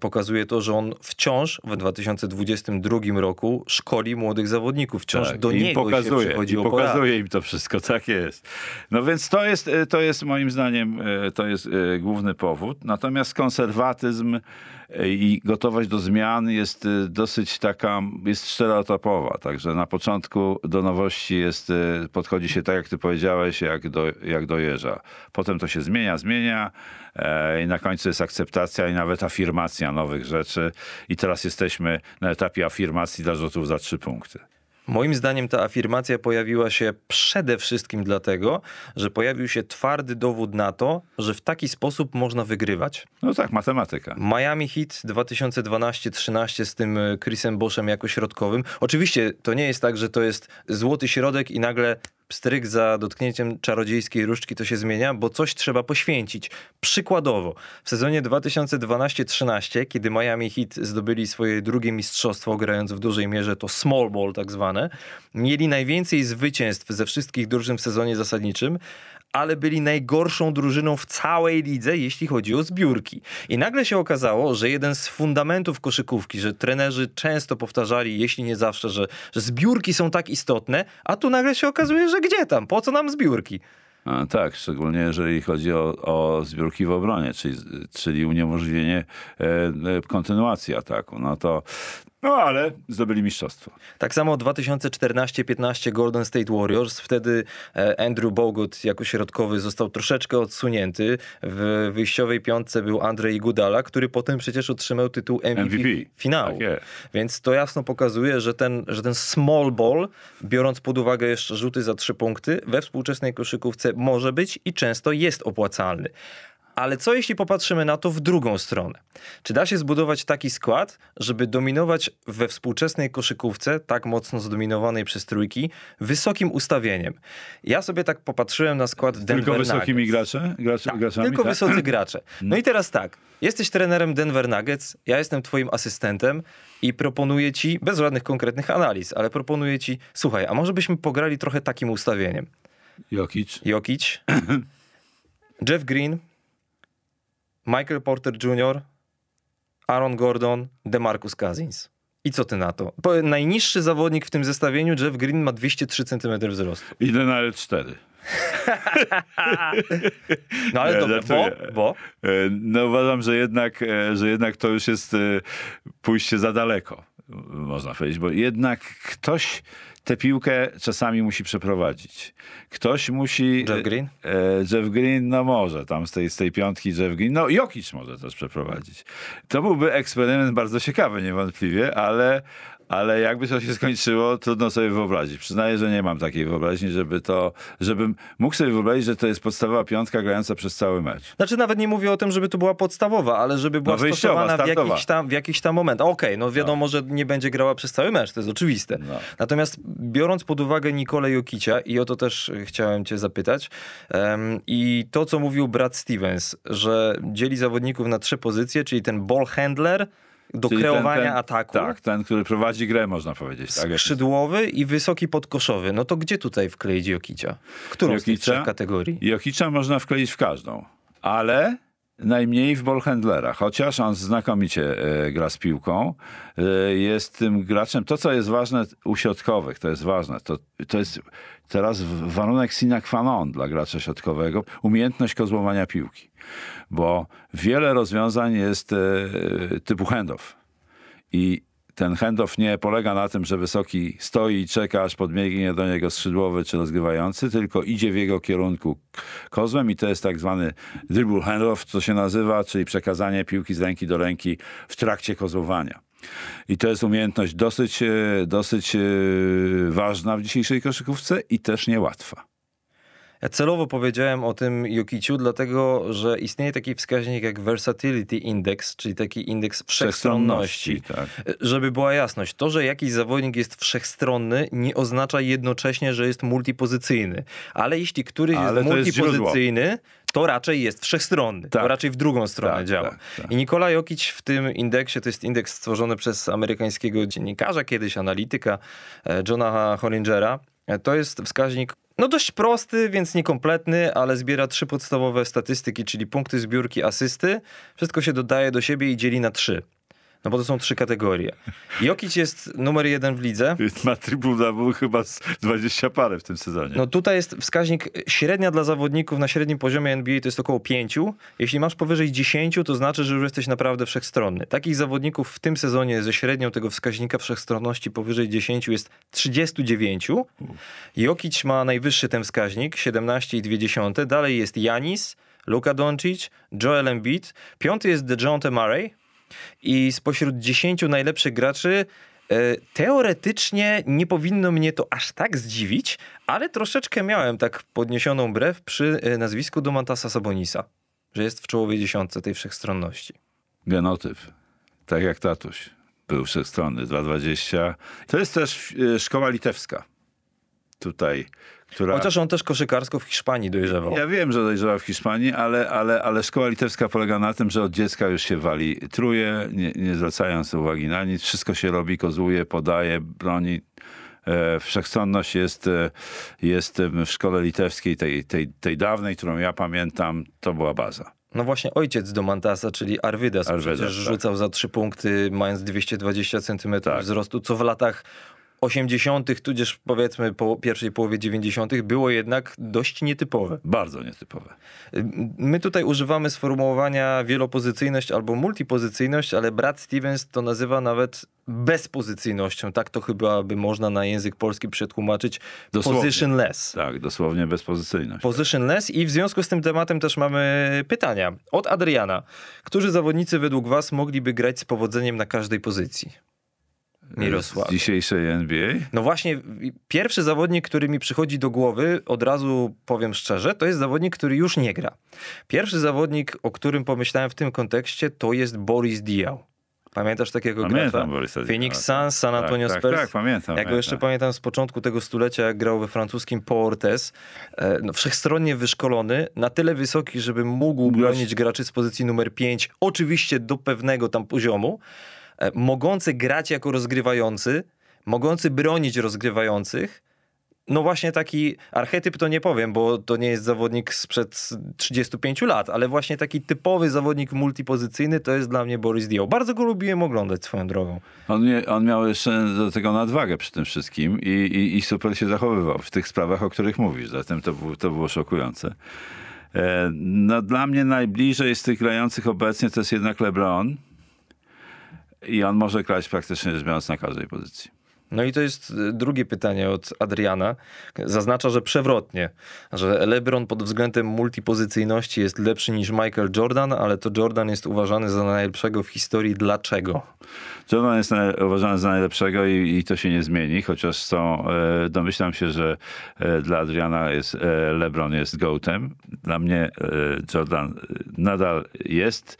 B: pokazuje to, że on wciąż w 2022 roku szkoli młodych zawodników. Wciąż
C: Tak,
B: do
C: im
B: niego
C: pokazuje,
B: się
C: pokazuje im to wszystko, tak jest. No więc to jest, e, to jest moim zdaniem, e, to jest e, główny powód. Natomiast konserwatyzm e, i gotowość do zmian jest e, dosyć taka, jest czteroetapowa. Także na początku do nowości jest, e, podchodzi się tak, jak ty powiedziałeś, jak do, jak do jeża. Potem to się zmienia, zmienia e, i na końcu jest akceptacja i nawet afirmacja nowych rzeczy. I teraz jesteśmy na etapie afirmacji dla rzutów za trzy punkty.
B: Moim zdaniem ta afirmacja pojawiła się przede wszystkim dlatego, że pojawił się twardy dowód na to, że w taki sposób można wygrywać.
C: No tak, matematyka.
B: Miami Heat 2012-13 z tym e, Chrisem Boshem jako środkowym. Oczywiście to nie jest tak, że to jest złoty środek i nagle pstryk za dotknięciem czarodziejskiej różdżki to się zmienia, bo coś trzeba poświęcić. Przykładowo, w sezonie 2012-13, kiedy Miami Heat zdobyli swoje drugie mistrzostwo, grając w dużej mierze to small ball tak zwane, mieli najwięcej zwycięstw ze wszystkich drużyn w sezonie zasadniczym, ale byli najgorszą drużyną w całej lidze, jeśli chodzi o zbiórki. I nagle się okazało, że jeden z fundamentów koszykówki, że trenerzy często powtarzali, jeśli nie zawsze, że, że zbiórki są tak istotne, a tu nagle się okazuje, że gdzie tam? Po co nam zbiórki?
C: A, tak, szczególnie jeżeli chodzi o, o zbiórki w obronie, czyli, czyli uniemożliwienie e, e, kontynuacji ataku. No to, no ale zdobyli mistrzostwo.
B: Tak samo 2014-15 Golden State Warriors. Wtedy e, Andrew Bogut jako środkowy został troszeczkę odsunięty. W wyjściowej piątce był Andrzej Gudala, który potem przecież otrzymał tytuł MVP,
C: MVP.
B: finału.
C: Tak.
B: Więc to jasno pokazuje, że ten, że ten small ball, biorąc pod uwagę jeszcze rzuty za trzy punkty, we współczesnej koszykówce może być i często jest opłacalny. Ale co jeśli popatrzymy na to w drugą stronę? Czy da się zbudować taki skład, żeby dominować we współczesnej koszykówce, tak mocno zdominowanej przez trójki, wysokim ustawieniem? Ja sobie tak popatrzyłem na skład Denver
C: Tylko wysokimi
B: Nuggets.
C: gracze? gracze
B: Tak,
C: graczami,
B: tylko
C: tak?
B: wysocy gracze. No i teraz tak, jesteś trenerem Denver Nuggets, ja jestem twoim asystentem i proponuję ci, bez żadnych konkretnych analiz, ale proponuję ci, słuchaj, a może byśmy pograli trochę takim ustawieniem?
C: Jokic.
B: Jokic, Jeff Green, Michael Porter Jr., Aaron Gordon, DeMarcus Cousins. I co ty na to? Najniższy zawodnik w tym zestawieniu, Jeff Green, ma 203 cm wzrostu.
C: Idę na L4.
B: No ale dobra, bo, bo
C: E, No uważam, że jednak, e, że jednak to już jest e, pójście za daleko, można powiedzieć, bo jednak ktoś tę piłkę czasami musi przeprowadzić. Ktoś musi...
B: Jeff Green?
C: E, Jeff Green, no może, tam z tej, z tej piątki Jeff Green, no Jokic może też przeprowadzić. To byłby eksperyment bardzo ciekawy niewątpliwie, ale, ale jakby to się skończyło, trudno sobie wyobrazić. Przyznaję, że nie mam takiej wyobraźni, żeby to, żebym mógł sobie wyobrazić, że to jest podstawowa piątka grająca przez cały mecz.
B: Znaczy nawet nie mówię o tym, żeby to była podstawowa, ale żeby była
C: No,
B: stosowana w jakichś tam, w jakichś tam momentach. Okej, no wiadomo, że nie będzie grała przez cały mecz, to jest oczywiste.
C: No.
B: Natomiast biorąc pod uwagę Nikolę Jokicia i o to też chciałem cię zapytać em, i to, co mówił Brad Stevens, że dzieli zawodników na trzy pozycje, czyli ten ball handler do
C: Czyli
B: kreowania
C: ten, ten,
B: ataku,
C: Tak, ten, który prowadzi grę, można powiedzieć. Tak,
B: skrzydłowy i wysoki podkoszowy. No to gdzie tutaj wkleić Jokicia? W którą z tych kategorii?
C: Jokicza można wkleić w każdą, ale najmniej w ballhandlera, chociaż on znakomicie e, gra z piłką. E, jest tym graczem, to co jest ważne u środkowych, to jest ważne, to, to jest teraz warunek sine qua non dla gracza środkowego, umiejętność kozłowania piłki, bo wiele rozwiązań jest e, typu handoff. I ten handoff nie polega na tym, że wysoki stoi i czeka, aż podbiegnie do niego skrzydłowy czy rozgrywający, tylko idzie w jego kierunku kozłem i to jest tak zwany dribble handoff, co się nazywa, czyli przekazanie piłki z ręki do ręki w trakcie kozłowania. I to jest umiejętność dosyć, e, dosyć e, ważna w dzisiejszej koszykówce i też niełatwa.
B: Ja celowo powiedziałem o tym Jokiciu, dlatego że istnieje taki wskaźnik jak Versatility Index, czyli taki indeks wszechstronności.
C: Tak.
B: Żeby była jasność, to, że jakiś zawodnik jest wszechstronny, nie oznacza jednocześnie, że jest multipozycyjny. Ale jeśli któryś
C: Ale
B: jest
C: to jest
B: multipozycyjny, to raczej jest wszechstronny. To
C: Tak.
B: raczej w drugą stronę
C: Tak,
B: działa.
C: tak, tak.
B: I Nikola Jokic w tym indeksie, to jest indeks stworzony przez amerykańskiego dziennikarza, kiedyś analityka e, Johna Hollingera. To jest wskaźnik no dość prosty, więc niekompletny, ale zbiera trzy podstawowe statystyki, czyli punkty zbiórki, asysty. Wszystko się dodaje do siebie i dzieli na trzy. No bo to są trzy kategorie. Jokic jest numer jeden w lidze.
C: Ma triple chyba z 20 parę w tym sezonie.
B: No tutaj jest wskaźnik średnia dla zawodników na średnim poziomie NBA to jest około 5. Jeśli masz powyżej 10, to znaczy, że już jesteś naprawdę wszechstronny. Takich zawodników w tym sezonie ze średnią tego wskaźnika wszechstronności powyżej 10 jest 39. Jokic ma najwyższy ten wskaźnik, 17,2. Dalej jest Janis, Luka Doncic, Joel Embiid. Piąty jest DeJounte Murray. I spośród 10 najlepszych graczy e, teoretycznie nie powinno mnie to aż tak zdziwić, ale troszeczkę miałem tak podniesioną brew przy e, nazwisku Domantasa Sabonisa, że jest w czołowej dziesiątce tej wszechstronności.
C: genotyp, tak jak tatuś. Był wszechstronny, 2,20. To jest też e, szkoła litewska. Tutaj, która...
B: Chociaż on też koszykarsko w Hiszpanii dojrzewał.
C: Ja wiem, że dojrzewa w Hiszpanii, ale, ale, ale szkoła litewska polega na tym, że od dziecka już się wali truje, nie, nie zwracając uwagi na nic. Wszystko się robi, kozłuje, podaje, broni. E, wszechstronność jest, e, jest e, w szkole litewskiej, tej, tej, tej dawnej, którą ja pamiętam, to była baza.
B: No właśnie ojciec Domantasa, czyli Arvidas,
C: Arvidas,
B: przecież
C: tak.
B: rzucał za trzy punkty, mając 220 cm
C: Tak.
B: wzrostu, co w latach 80., tudzież powiedzmy po pierwszej połowie 90., było jednak dość nietypowe.
C: Bardzo nietypowe.
B: My tutaj używamy sformułowania wielopozycyjność albo multipozycyjność, ale Brad Stevens to nazywa nawet bezpozycyjnością. Tak to chyba by można na język polski przetłumaczyć.
C: Dosłownie.
B: Positionless.
C: Tak, dosłownie bezpozycyjność.
B: Positionless i w związku z tym tematem też mamy pytania. Od Adriana. Którzy zawodnicy według was mogliby grać z powodzeniem na każdej pozycji? Mirosław.
C: Z dzisiejszej NBA?
B: No właśnie, pierwszy zawodnik, który mi przychodzi do głowy, od razu powiem szczerze, to jest zawodnik, który już nie gra. Pierwszy zawodnik, o którym pomyślałem w tym kontekście, to jest Boris Diaw. Pamiętasz takiego
C: Pamiętam
B: gracza?
C: Borisa
B: Phoenix
C: Diawa,
B: Suns, San
C: tak,
B: Antonio
C: tak,
B: Spurs.
C: tak, pamiętam,
B: Ja go jeszcze
C: pamiętam.
B: z początku tego stulecia, jak grał we francuskim Portes. E, No, wszechstronnie wyszkolony, na tyle wysoki, żeby mógł bronić graczy z pozycji numer 5, oczywiście do pewnego tam poziomu, mogący grać jako rozgrywający, mogący bronić rozgrywających, no właśnie taki archetyp to nie powiem, bo to nie jest zawodnik sprzed 35 lat, ale właśnie taki typowy zawodnik multipozycyjny to jest dla mnie Boris Diaw. Bardzo go lubiłem oglądać swoją drogą.
C: On, on miał jeszcze do tego nadwagę przy tym wszystkim i, i, i super się zachowywał w tych sprawach, o których mówisz. Zatem to, to było szokujące. E, no, dla mnie najbliżej z tych grających obecnie to jest jednak LeBron. I on może grać praktycznie rzecz biorąc na każdej pozycji.
B: No i to jest y, drugie pytanie od Adriana. Zaznacza, że przewrotnie, że LeBron pod względem multipozycyjności jest lepszy niż Michael Jordan, ale to Jordan jest uważany za najlepszego w historii. Dlaczego?
C: Jordan jest uważany za najlepszego i, i to się nie zmieni, chociaż są, e, domyślam się, że e, dla Adriana jest, e, LeBron jest goatem. Dla mnie e, Jordan e, nadal jest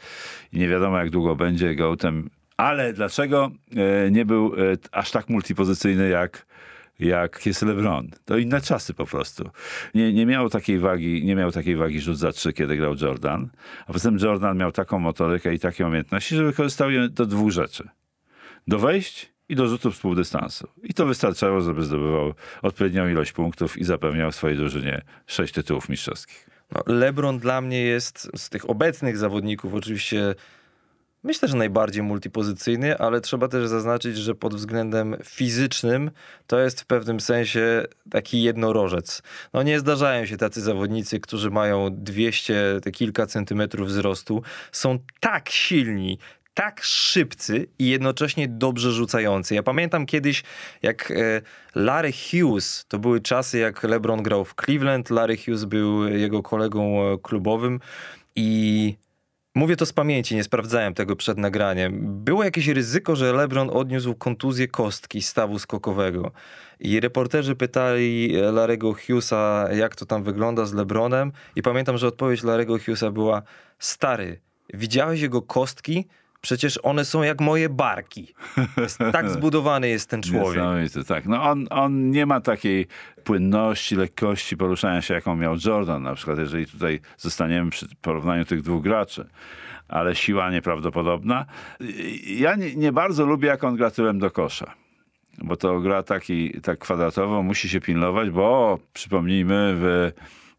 C: i nie wiadomo jak długo będzie goatem, ale dlaczego e, nie był e, aż tak multipozycyjny jak jak jest LeBron. To inne czasy po prostu. Nie, nie miał takiej wagi, nie miał takiej wagi rzut za trzy, kiedy grał Jordan. A poza tym Jordan miał taką motorykę i takie umiejętności, że wykorzystał je do dwóch rzeczy do wejść i do rzutów z półdystansu. I to wystarczało, żeby zdobywał odpowiednią ilość punktów i zapewniał swojej drużynie sześć tytułów mistrzowskich.
B: No, LeBron dla mnie jest z tych obecnych zawodników oczywiście myślę, że najbardziej multipozycyjny, ale trzeba też zaznaczyć, że pod względem fizycznym to jest w pewnym sensie taki jednorożec. No nie zdarzają się tacy zawodnicy, którzy mają 200, te kilka centymetrów wzrostu, są tak silni, tak szybcy i jednocześnie dobrze rzucający. Ja pamiętam kiedyś, jak e, Larry Hughes, to były czasy, jak LeBron grał w Cleveland, Larry Hughes był jego kolegą e, klubowym i Mówię to z pamięci, nie sprawdzałem tego przed nagraniem. Było jakieś ryzyko, że LeBron odniósł kontuzję kostki stawu skokowego. I reporterzy pytali Larego Hughesa, jak to tam wygląda z LeBronem. I pamiętam, że odpowiedź Larego Hughesa była: Stary, widziałeś jego kostki? Przecież one są jak moje barki. Tak zbudowany jest ten człowiek.
C: Niesamowite, tak. No on, on nie ma takiej płynności, lekkości poruszania się, jaką miał Jordan. Na przykład, jeżeli tutaj zostaniemy przy porównaniu tych dwóch graczy. Ale siła nieprawdopodobna. Ja nie, nie bardzo lubię, jak on gra tyłem do kosza. Bo to gra taki, tak kwadratowo, musi się pilnować, bo przypomnijmy, w,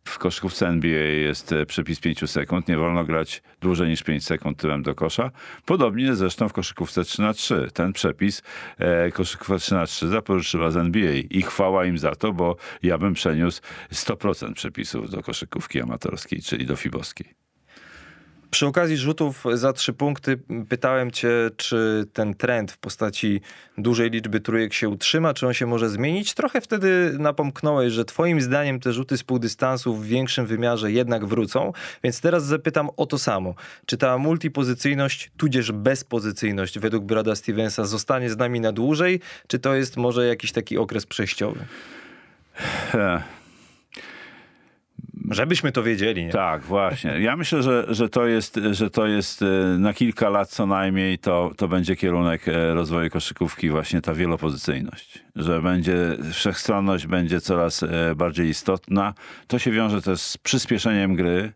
C: w koszykówce NBA jest e, przepis 5 sekund. Nie wolno grać dłużej niż 5 sekund tyłem do kosza. Podobnie zresztą w koszykówce 3 na 3 Ten przepis e, koszykówka 3 na 3 zapożyczyła z NBA i chwała im za to, bo ja bym przeniósł 100% przepisów do koszykówki amatorskiej, czyli do fibowskiej.
B: Przy okazji rzutów za trzy punkty pytałem cię, czy ten trend w postaci dużej liczby trójek się utrzyma, czy on się może zmienić. Trochę wtedy napomknąłeś, że twoim zdaniem te rzuty z półdystansu w większym wymiarze jednak wrócą, więc teraz zapytam o to samo. Czy ta multipozycyjność, tudzież bezpozycyjność według Brada Stevensa zostanie z nami na dłużej, czy to jest może jakiś taki okres przejściowy? Żebyśmy to wiedzieli, nie?
C: Tak, właśnie. Ja myślę, że, że, to, jest, że to jest e, na kilka lat co najmniej to, to będzie kierunek e, rozwoju koszykówki, właśnie ta wielopozycyjność. Że będzie wszechstronność będzie coraz e, bardziej istotna. To się wiąże też z przyspieszeniem gry,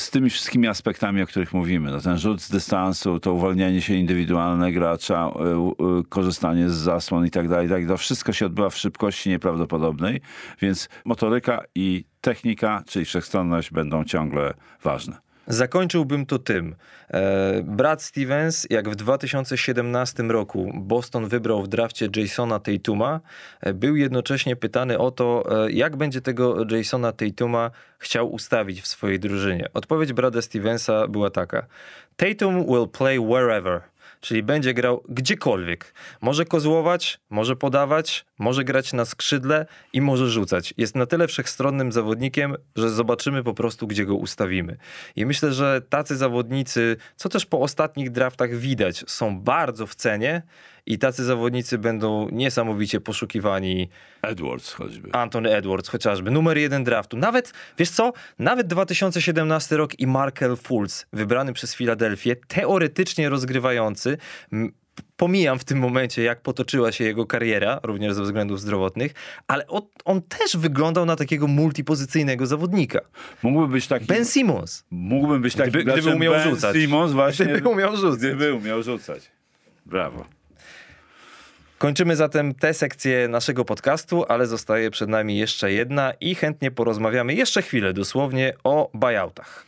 C: z tymi wszystkimi aspektami, o których mówimy. No, ten rzut z dystansu, to uwalnianie się indywidualne gracza, y, y, korzystanie z zasłon i tak dalej, tak. To wszystko się odbywa w szybkości nieprawdopodobnej, więc motoryka i technika, czyli wszechstronność będą ciągle ważne.
B: Zakończyłbym to tym. E, Brad Stevens, jak w 2017 roku Boston wybrał w drafcie Jasona Tatuma, e, był jednocześnie pytany o to, e, jak będzie tego Jasona Tatuma chciał ustawić w swojej drużynie. Odpowiedź Brada Stevensa była taka: Tatum will play wherever. Czyli będzie grał gdziekolwiek. Może kozłować, może podawać, może grać na skrzydle i może rzucać. Jest na tyle wszechstronnym zawodnikiem, że zobaczymy po prostu, gdzie go ustawimy. I myślę, że tacy zawodnicy, co też po ostatnich draftach widać, są bardzo w cenie i tacy zawodnicy będą niesamowicie poszukiwani.
C: Edwards choćby.
B: Anthony Edwards chociażby, numer jeden draftu. Nawet, wiesz co, nawet 2017 rok i Markel Fultz, wybrany przez Filadelfię, teoretycznie rozgrywający, pomijam w tym momencie, jak potoczyła się jego kariera, również ze względów zdrowotnych, ale on, on też wyglądał na takiego multipozycyjnego zawodnika.
C: Mógłby być taki...
B: Ben Simmons.
C: Mógłby być taki...
B: Gdyby, gdyby umiał
C: ben
B: rzucać.
C: Simmons właśnie...
B: Gdyby umiał rzucać.
C: Gdyby umiał rzucać. Brawo.
B: Kończymy zatem tę sekcję naszego podcastu, ale zostaje przed nami jeszcze jedna i chętnie porozmawiamy jeszcze chwilę dosłownie o buyoutach.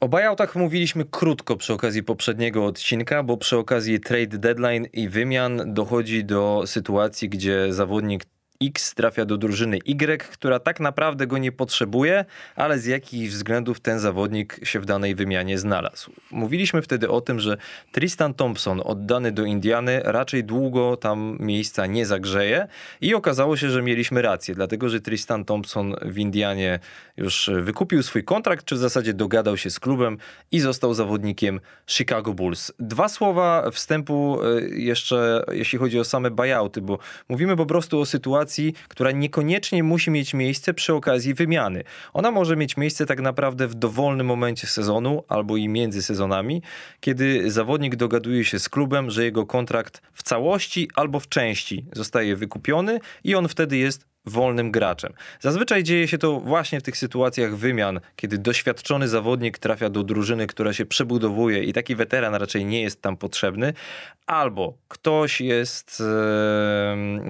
B: O buyoutach mówiliśmy krótko przy okazji poprzedniego odcinka, bo przy okazji trade deadline i wymian dochodzi do sytuacji, gdzie zawodnik X trafia do drużyny Y, która tak naprawdę go nie potrzebuje, ale z jakichś względów ten zawodnik się w danej wymianie znalazł. Mówiliśmy wtedy o tym, że Tristan Thompson oddany do Indiany raczej długo tam miejsca nie zagrzeje i okazało się, że mieliśmy rację, dlatego że Tristan Thompson w Indianie już wykupił swój kontrakt, czy w zasadzie dogadał się z klubem i został zawodnikiem Chicago Bulls. Dwa słowa wstępu e, jeszcze, jeśli chodzi o same buyouty, bo mówimy po prostu o sytuacji, która niekoniecznie musi mieć miejsce przy okazji wymiany. Ona może mieć miejsce tak naprawdę w dowolnym momencie sezonu albo i między sezonami, kiedy zawodnik dogaduje się z klubem, że jego kontrakt w całości albo w części zostaje wykupiony i on wtedy jest wolnym graczem. Zazwyczaj dzieje się to właśnie w tych sytuacjach wymian, kiedy doświadczony zawodnik trafia do drużyny, która się przebudowuje i taki weteran raczej nie jest tam potrzebny, albo ktoś jest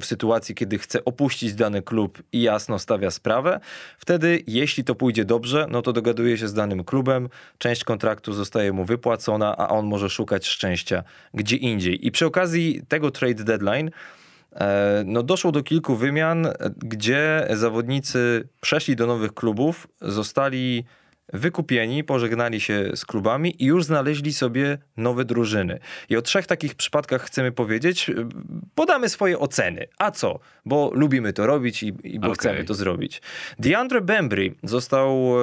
B: w sytuacji, kiedy chce opuścić dany klub i jasno stawia sprawę. Wtedy, jeśli to pójdzie dobrze, no to dogaduje się z danym klubem, część kontraktu zostaje mu wypłacona, a on może szukać szczęścia gdzie indziej. I przy okazji tego trade deadline no doszło do kilku wymian, gdzie zawodnicy przeszli do nowych klubów, zostali wykupieni, pożegnali się z klubami i już znaleźli sobie nowe drużyny. I o trzech takich przypadkach chcemy powiedzieć. Podamy swoje oceny. A co? Bo lubimy to robić i, i bo okay. chcemy to zrobić. DeAndre Bembry został e,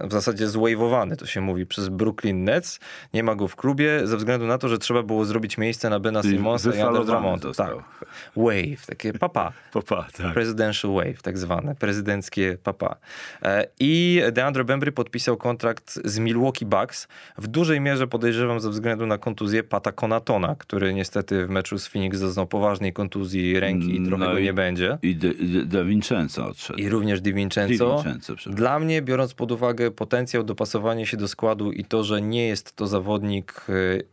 B: w zasadzie zwajwowany, to się mówi, przez Brooklyn Nets. Nie ma go w klubie ze względu na to, że trzeba było zrobić miejsce na Bena Simonsa i Andre Drummonda. Tak. Wave, takie papa.
C: papa, tak.
B: Presidential wave, tak zwane. Prezydenckie papa. E, I DeAndre Bembry podpisał kontrakt z Milwaukee Bucks. W dużej mierze podejrzewam ze względu na kontuzję Pata Konatona, który niestety w meczu z Phoenix doznał poważnej kontuzji ręki i trochę no go nie będzie.
C: I De, De, De Vincenzo odszedł.
B: I również Di Vincenzo. Vincenzo Dla mnie, biorąc pod uwagę potencjał dopasowania się do składu i to, że nie jest to zawodnik y,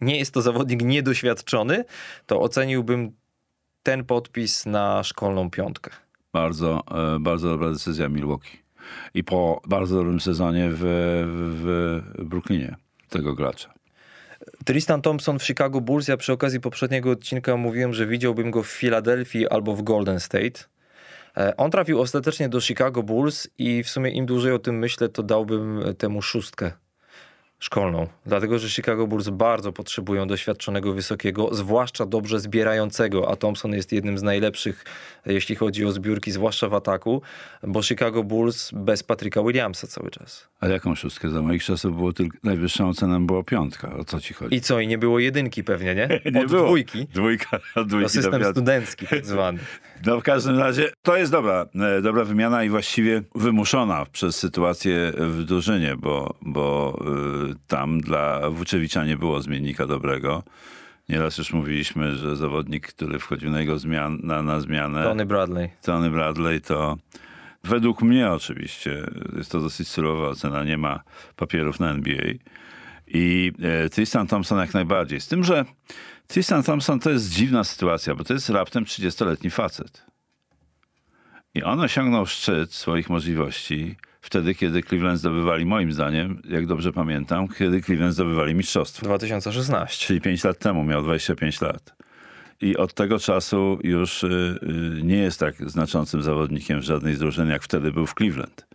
B: nie jest to zawodnik niedoświadczony, to oceniłbym ten podpis na szkolną piątkę.
C: Bardzo, e, bardzo dobra decyzja Milwaukee i po bardzo dobrym sezonie w, w Brooklynie tego gracza.
B: Tristan Thompson w Chicago Bulls, ja przy okazji poprzedniego odcinka mówiłem, że widziałbym go w Filadelfii albo w Golden State. E, on trafił ostatecznie do Chicago Bulls i w sumie im dłużej o tym myślę, to dałbym temu szóstkę szkolną. Dlatego, że Chicago Bulls bardzo potrzebują doświadczonego wysokiego, zwłaszcza dobrze zbierającego, a Thompson jest jednym z najlepszych, jeśli chodzi o zbiórki, zwłaszcza w ataku, bo Chicago Bulls bez Patryka Williamsa cały czas.
C: A jaką szóstkę? Za moich czasów było tylko, najwyższą oceną była piątka. O co ci chodzi?
B: I co? I nie było jedynki pewnie, nie?
C: Od nie było.
B: dwójki.
C: Dwójka, dwójki.
B: To system studencki tak zwany.
C: No w każdym razie to jest dobra, e, dobra wymiana i właściwie wymuszona przez sytuację w drużynie, bo, bo y, tam dla Wuczewicza nie było zmiennika dobrego. Nieraz już mówiliśmy, że zawodnik, który wchodził na jego zmian, na, na zmianę...
B: Tony Bradley.
C: Tony Bradley to według mnie oczywiście, jest to dosyć surowa ocena, nie ma papierów na NBA. I e, Tristan Thompson jak najbardziej. Z tym, że Tristan Thompson to jest dziwna sytuacja, bo to jest raptem 30-letni facet. I on osiągnął szczyt swoich możliwości wtedy, kiedy Cleveland zdobywali, moim zdaniem, jak dobrze pamiętam, kiedy Cleveland zdobywali mistrzostwo.
B: 2016.
C: Czyli 5 lat temu, miał 25 lat. I od tego czasu już y, y, nie jest tak znaczącym zawodnikiem w żadnej z drużyn, jak wtedy był w Cleveland.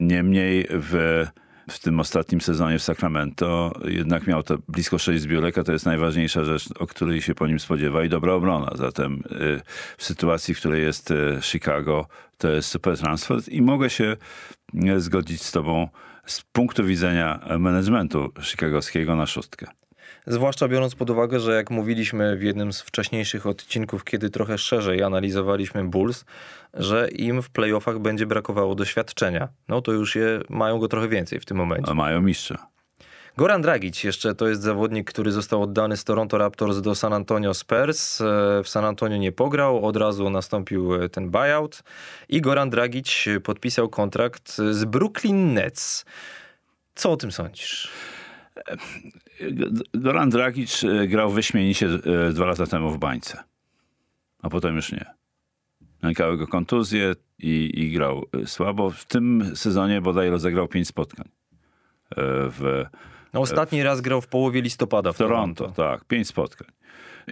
C: Niemniej w w tym ostatnim sezonie w Sacramento jednak miał to blisko 6 zbiórek, a to jest najważniejsza rzecz, o której się po nim spodziewa i dobra obrona. Zatem y, w sytuacji, w której jest y, Chicago, to jest super transfer i mogę się y, zgodzić z tobą z punktu widzenia managementu chicagowskiego na szóstkę.
B: Zwłaszcza biorąc pod uwagę, że jak mówiliśmy w jednym z wcześniejszych odcinków, kiedy trochę szerzej analizowaliśmy Bulls, że im w playoffach będzie brakowało doświadczenia. No to już je mają go trochę więcej w tym momencie.
C: A mają mistrza.
B: Goran Dragic jeszcze to jest zawodnik, który został oddany z Toronto Raptors do San Antonio Spurs. E, w San Antonio nie pograł, od razu nastąpił e, ten buyout i Goran Dragic podpisał kontrakt z Brooklyn Nets. Co o tym sądzisz?
C: Goran Dragic e, grał wyśmienicie dwa lata temu w bańce, a potem już nie. Nękały go kontuzje i, i grał słabo. W tym sezonie bodaj rozegrał pięć spotkań w
B: no, ostatni raz grał w połowie listopada w Toronto.
C: Toronto. Tak, pięć spotkań.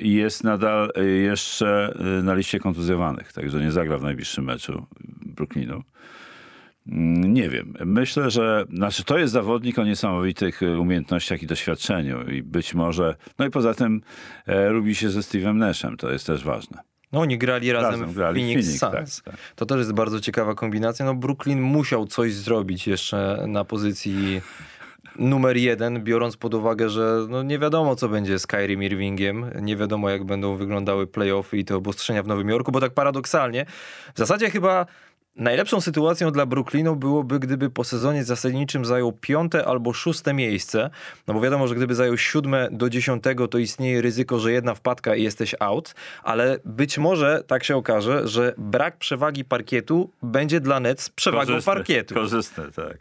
C: I jest nadal jeszcze na liście kontuzjowanych, także nie zagra w najbliższym meczu Brooklynu. Mm, nie wiem. Myślę, że znaczy to jest zawodnik o niesamowitych y, umiejętnościach i doświadczeniu. I być może. No i poza tym e, lubi się ze Steve'em Nashem, to jest też ważne.
B: No oni grali razem, razem w grali Phoenix, Phoenix Suns. Tak, tak. To też jest bardzo ciekawa kombinacja. No Brooklyn musiał coś zrobić jeszcze na pozycji numer jeden, biorąc pod uwagę, że no nie wiadomo, co będzie z Kyrie Irvingiem, nie wiadomo, jak będą wyglądały playoffy i te obostrzenia w Nowym Jorku, bo tak paradoksalnie, w zasadzie chyba Najlepszą sytuacją dla Brooklynu byłoby, gdyby po sezonie zasadniczym zajął piąte albo szóste miejsce, no bo wiadomo, że gdyby zajął siódme do dziesiątego, to istnieje ryzyko, że jedna wpadka i jesteś out, ale być może tak się okaże, że brak przewagi parkietu będzie dla Nets przewagą korzystne, parkietu.
C: Korzystne, tak.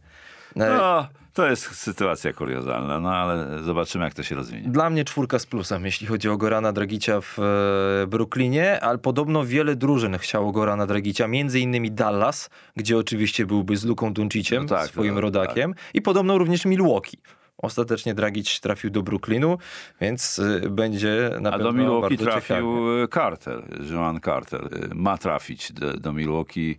C: E, no, to jest sytuacja kuriozalna, no ale zobaczymy, jak to się rozwinie.
B: Dla mnie czwórka z plusem, jeśli chodzi o Gorana Dragicia w e, Brooklynie, ale podobno wiele drużyn chciało Gorana Dragicia, między innymi Dallas, gdzie oczywiście byłby z Luką Dunciciem, no tak, swoim no, rodakiem, tak. i podobno również Milwaukee. Ostatecznie Dragic trafił do Brooklynu, więc y, będzie na A
C: do Milwaukee
B: trafił.
C: Y, Carter, Joan Carter. Y, ma trafić do, do Milwaukee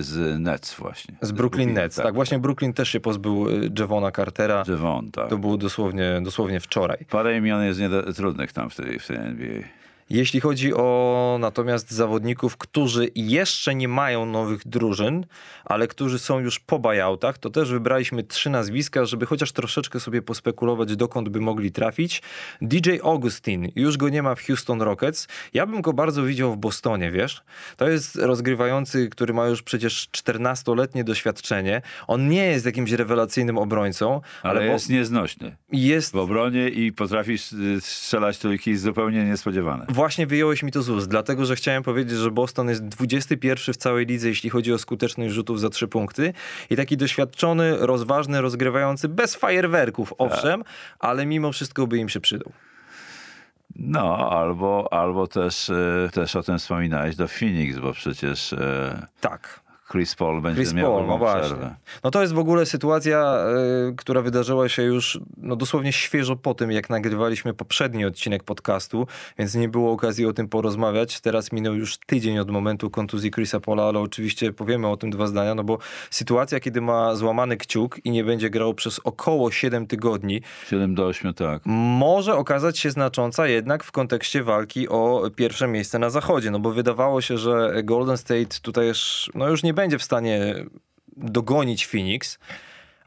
C: z Nets właśnie.
B: Z Brooklyn, Brooklyn Nets, tak. tak. Właśnie Brooklyn też się pozbył Javona Cartera.
C: Javon, tak.
B: To było dosłownie, dosłownie wczoraj.
C: Parę imion jest nie trudnych tam w tej, w tej NBA.
B: Jeśli chodzi o natomiast zawodników, którzy jeszcze nie mają nowych drużyn, ale którzy są już po buyoutach, to też wybraliśmy trzy nazwiska, żeby chociaż troszeczkę sobie pospekulować, dokąd by mogli trafić. DJ Augustin, już go nie ma w Houston Rockets. Ja bym go bardzo widział w Bostonie, wiesz? To jest rozgrywający, który ma już przecież 14-letnie doświadczenie. On nie jest jakimś rewelacyjnym obrońcą,
C: ale, ale jest bo... nieznośny. Jest w obronie i potrafi strzelać trójki zupełnie niespodziewane
B: właśnie wyjąłeś mi to z ust, dlatego że chciałem powiedzieć, że Boston jest 21 w całej lidze, jeśli chodzi o skuteczność rzutów za trzy punkty i taki doświadczony, rozważny, rozgrywający bez fajerwerków, owszem, tak. ale mimo wszystko by im się przydał.
C: No, albo, albo też, e, też o tym wspominałeś do Phoenix, bo przecież...
B: E, tak.
C: Chris Paul będzie Chris miał Paul, no
B: właśnie. No to jest w ogóle sytuacja, y, która wydarzyła się już no, dosłownie świeżo po tym, jak nagrywaliśmy poprzedni odcinek podcastu, więc nie było okazji o tym porozmawiać. Teraz minął już tydzień od momentu kontuzji Chrisa Paula, ale oczywiście powiemy o tym dwa zdania, no bo sytuacja, kiedy ma złamany kciuk i nie będzie grał przez około 7 tygodni.
C: 7 do 8, tak.
B: Może okazać się znacząca jednak w kontekście walki o pierwsze miejsce na zachodzie, no bo wydawało się, że Golden State tutaj już, no już nie będzie w stanie dogonić Phoenix.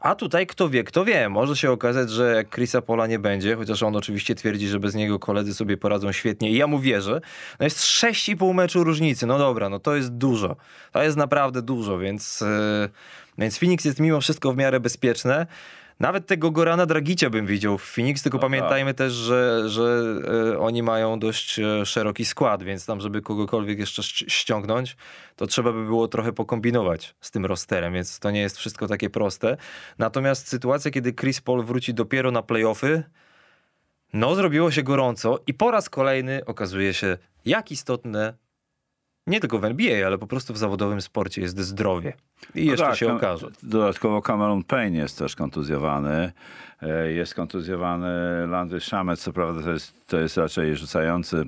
B: A tutaj kto wie, kto wie. Może się okazać, że jak Chrisa Pola nie będzie, chociaż on oczywiście twierdzi, że bez niego koledzy sobie poradzą świetnie i ja mu wierzę. No jest 6,5 meczu różnicy. No dobra, no to jest dużo. To jest naprawdę dużo, więc, yy, więc Phoenix jest mimo wszystko w miarę bezpieczne. Nawet tego Gorana Dragicia bym widział w Phoenix, tylko no pamiętajmy tak. też, że, że e, oni mają dość e, szeroki skład, więc tam, żeby kogokolwiek jeszcze ściągnąć, to trzeba by było trochę pokombinować z tym rosterem, więc to nie jest wszystko takie proste. Natomiast sytuacja, kiedy Chris Paul wróci dopiero na playoffy, no zrobiło się gorąco i po raz kolejny okazuje się, jak istotne nie tylko w NBA, ale po prostu w zawodowym sporcie jest zdrowie. I no jeszcze tak, się okaże.
C: Dodatkowo Cameron Payne jest też kontuzjowany. E, jest kontuzjowany Landry Shamet, co prawda to jest, to jest raczej rzucający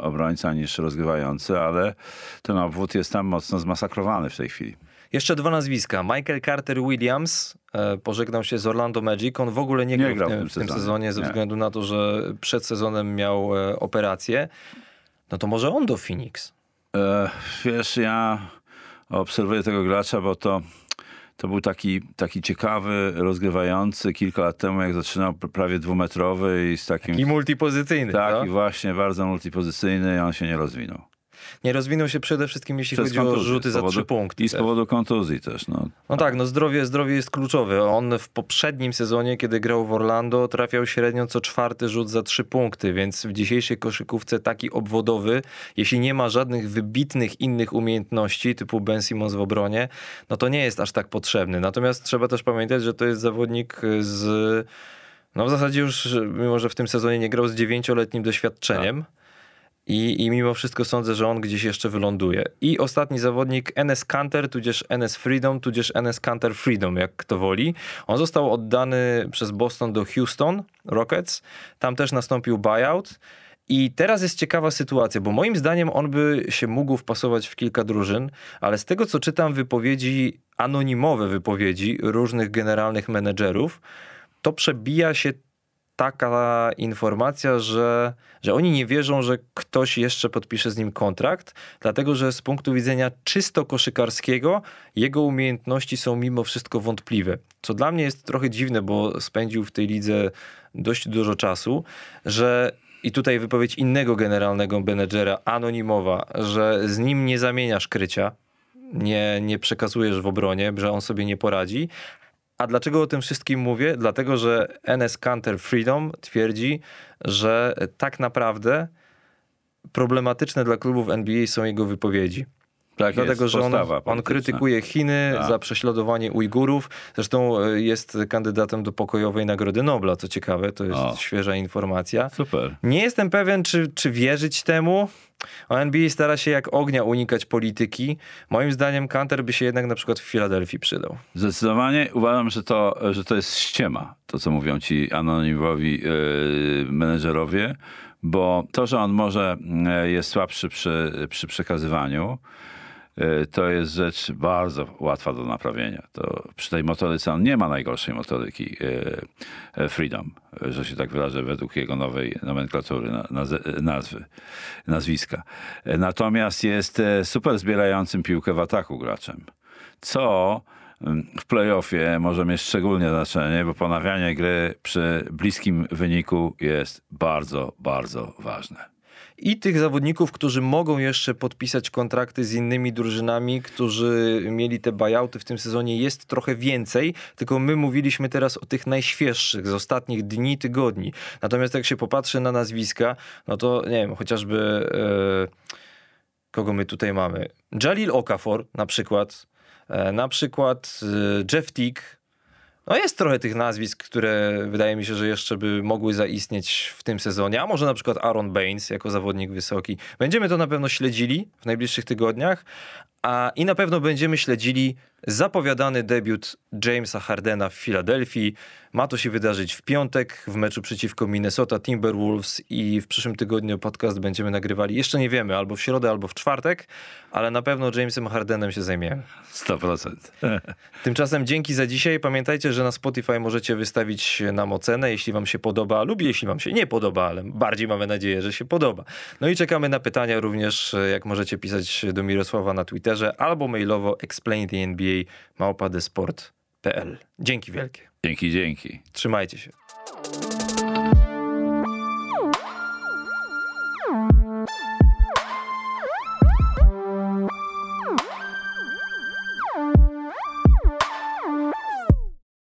C: obrońca niż rozgrywający, ale ten obwód jest tam mocno zmasakrowany w tej chwili.
B: Jeszcze dwa nazwiska. Michael Carter Williams e, pożegnał się z Orlando Magic. On w ogóle nie, nie grał w tym, w tym sezonie, sezonie ze nie. względu na to, że przed sezonem miał e, operację. No to może on do Phoenix?
C: E, wiesz, ja obserwuję tego gracza, bo to to był taki, taki ciekawy, rozgrywający kilka lat temu, jak zaczynał prawie dwumetrowy i z takim...
B: I multipozycyjny.
C: Tak,
B: no?
C: i właśnie bardzo multipozycyjny i on się nie rozwinął.
B: Nie rozwinął się przede wszystkim, jeśli
C: Przez
B: chodzi o
C: kontuzję,
B: rzuty
C: z
B: za
C: powodu-
B: trzy punkty.
C: I z powodu kontuzji też, no.
B: No tak, no zdrowie, zdrowie jest kluczowe. On w poprzednim sezonie, kiedy grał w Orlando, trafiał średnio co czwarty rzut za trzy punkty, więc w dzisiejszej koszykówce taki obwodowy, jeśli nie ma żadnych wybitnych innych umiejętności, typu Ben Simmons w obronie, no to nie jest aż tak potrzebny. Natomiast trzeba też pamiętać, że to jest zawodnik z... No w zasadzie już, mimo że w tym sezonie nie grał z dziewięcioletnim doświadczeniem, i, I mimo wszystko sądzę, że on gdzieś jeszcze wyląduje. I ostatni zawodnik NS Canter, tudzież NS Freedom, tudzież NS Canter Freedom, jak kto woli. On został oddany przez Boston do Houston Rockets. Tam też nastąpił buyout. I teraz jest ciekawa sytuacja, bo moim zdaniem on by się mógł wpasować w kilka drużyn, ale z tego co czytam wypowiedzi, anonimowe wypowiedzi różnych generalnych menedżerów, to przebija się taka informacja, że, że oni nie wierzą, że ktoś jeszcze podpisze z nim kontrakt, dlatego że z punktu widzenia czysto koszykarskiego jego umiejętności są mimo wszystko wątpliwe. Co dla mnie jest trochę dziwne, bo spędził w tej lidze dość dużo czasu, że i tutaj wypowiedź innego generalnego menedżera, anonimowa, że z nim nie zamieniasz krycia, nie, nie przekazujesz w obronie, że on sobie nie poradzi, a dlaczego o tym wszystkim mówię? Dlatego, że NS Counter Freedom twierdzi, że tak naprawdę problematyczne dla klubów NBA są jego wypowiedzi.
C: Tak
B: Dlatego,
C: jest,
B: że on, on krytykuje Chiny
C: Tak.
B: za prześladowanie Ujgurów. Zresztą e, jest kandydatem do pokojowej Nagrody Nobla, co ciekawe, to jest
C: O.
B: świeża informacja.
C: Super.
B: Nie jestem pewien, czy, czy wierzyć temu. NBA stara się jak ognia unikać polityki. Moim zdaniem Kanter by się jednak na przykład w Filadelfii przydał.
C: Zdecydowanie uważam, że to, że to jest ściema, to co mówią ci anonimowi yy, menedżerowie, bo to, że on może yy, jest słabszy przy, przy przekazywaniu, to jest rzecz bardzo łatwa do naprawienia. To przy tej motoryce on nie ma najgorszej motoryki yy, Freedom, że się tak wyrażę, według jego nowej nomenklatury nazwy, nazwiska. Natomiast jest e, super zbierającym piłkę w ataku graczem co mm, w playoffie może mieć szczególnie znaczenie, bo ponawianie gry przy bliskim wyniku jest bardzo, bardzo ważne.
B: I tych zawodników, którzy mogą jeszcze podpisać kontrakty z innymi drużynami, którzy mieli te buyouty w tym sezonie, jest trochę więcej. Tylko my mówiliśmy teraz o tych najświeższych z ostatnich dni, tygodni. Natomiast jak się popatrzy na nazwiska, no to nie wiem, chociażby e, kogo my tutaj mamy? Jalil Okafor na przykład. E, na przykład e, Jeff Tick. No jest trochę tych nazwisk, które wydaje mi się, że jeszcze by mogły zaistnieć w tym sezonie, a może na przykład Aaron Baines jako zawodnik wysoki. Będziemy to na pewno śledzili w najbliższych tygodniach, a i na pewno będziemy śledzili zapowiadany debiut Jamesa Hardena w Filadelfii. Ma to się wydarzyć w piątek w meczu przeciwko Minnesota Timberwolves i w przyszłym tygodniu podcast będziemy nagrywali. Jeszcze nie wiemy, albo w środę, albo w czwartek, ale na pewno Jamesem Hardenem się zajmiemy.
C: 100%.
B: Tymczasem dzięki za dzisiaj. Pamiętajcie, że na Spotify możecie wystawić nam ocenę, jeśli wam się podoba lub jeśli wam się nie podoba, ale bardziej mamy nadzieję, że się podoba. No i czekamy na pytania również, jak możecie pisać do Mirosława na Twitterze albo mailowo explainthenba małpa.desport.pl. Dzięki wielkie.
C: Dzięki, dzięki.
B: Trzymajcie się.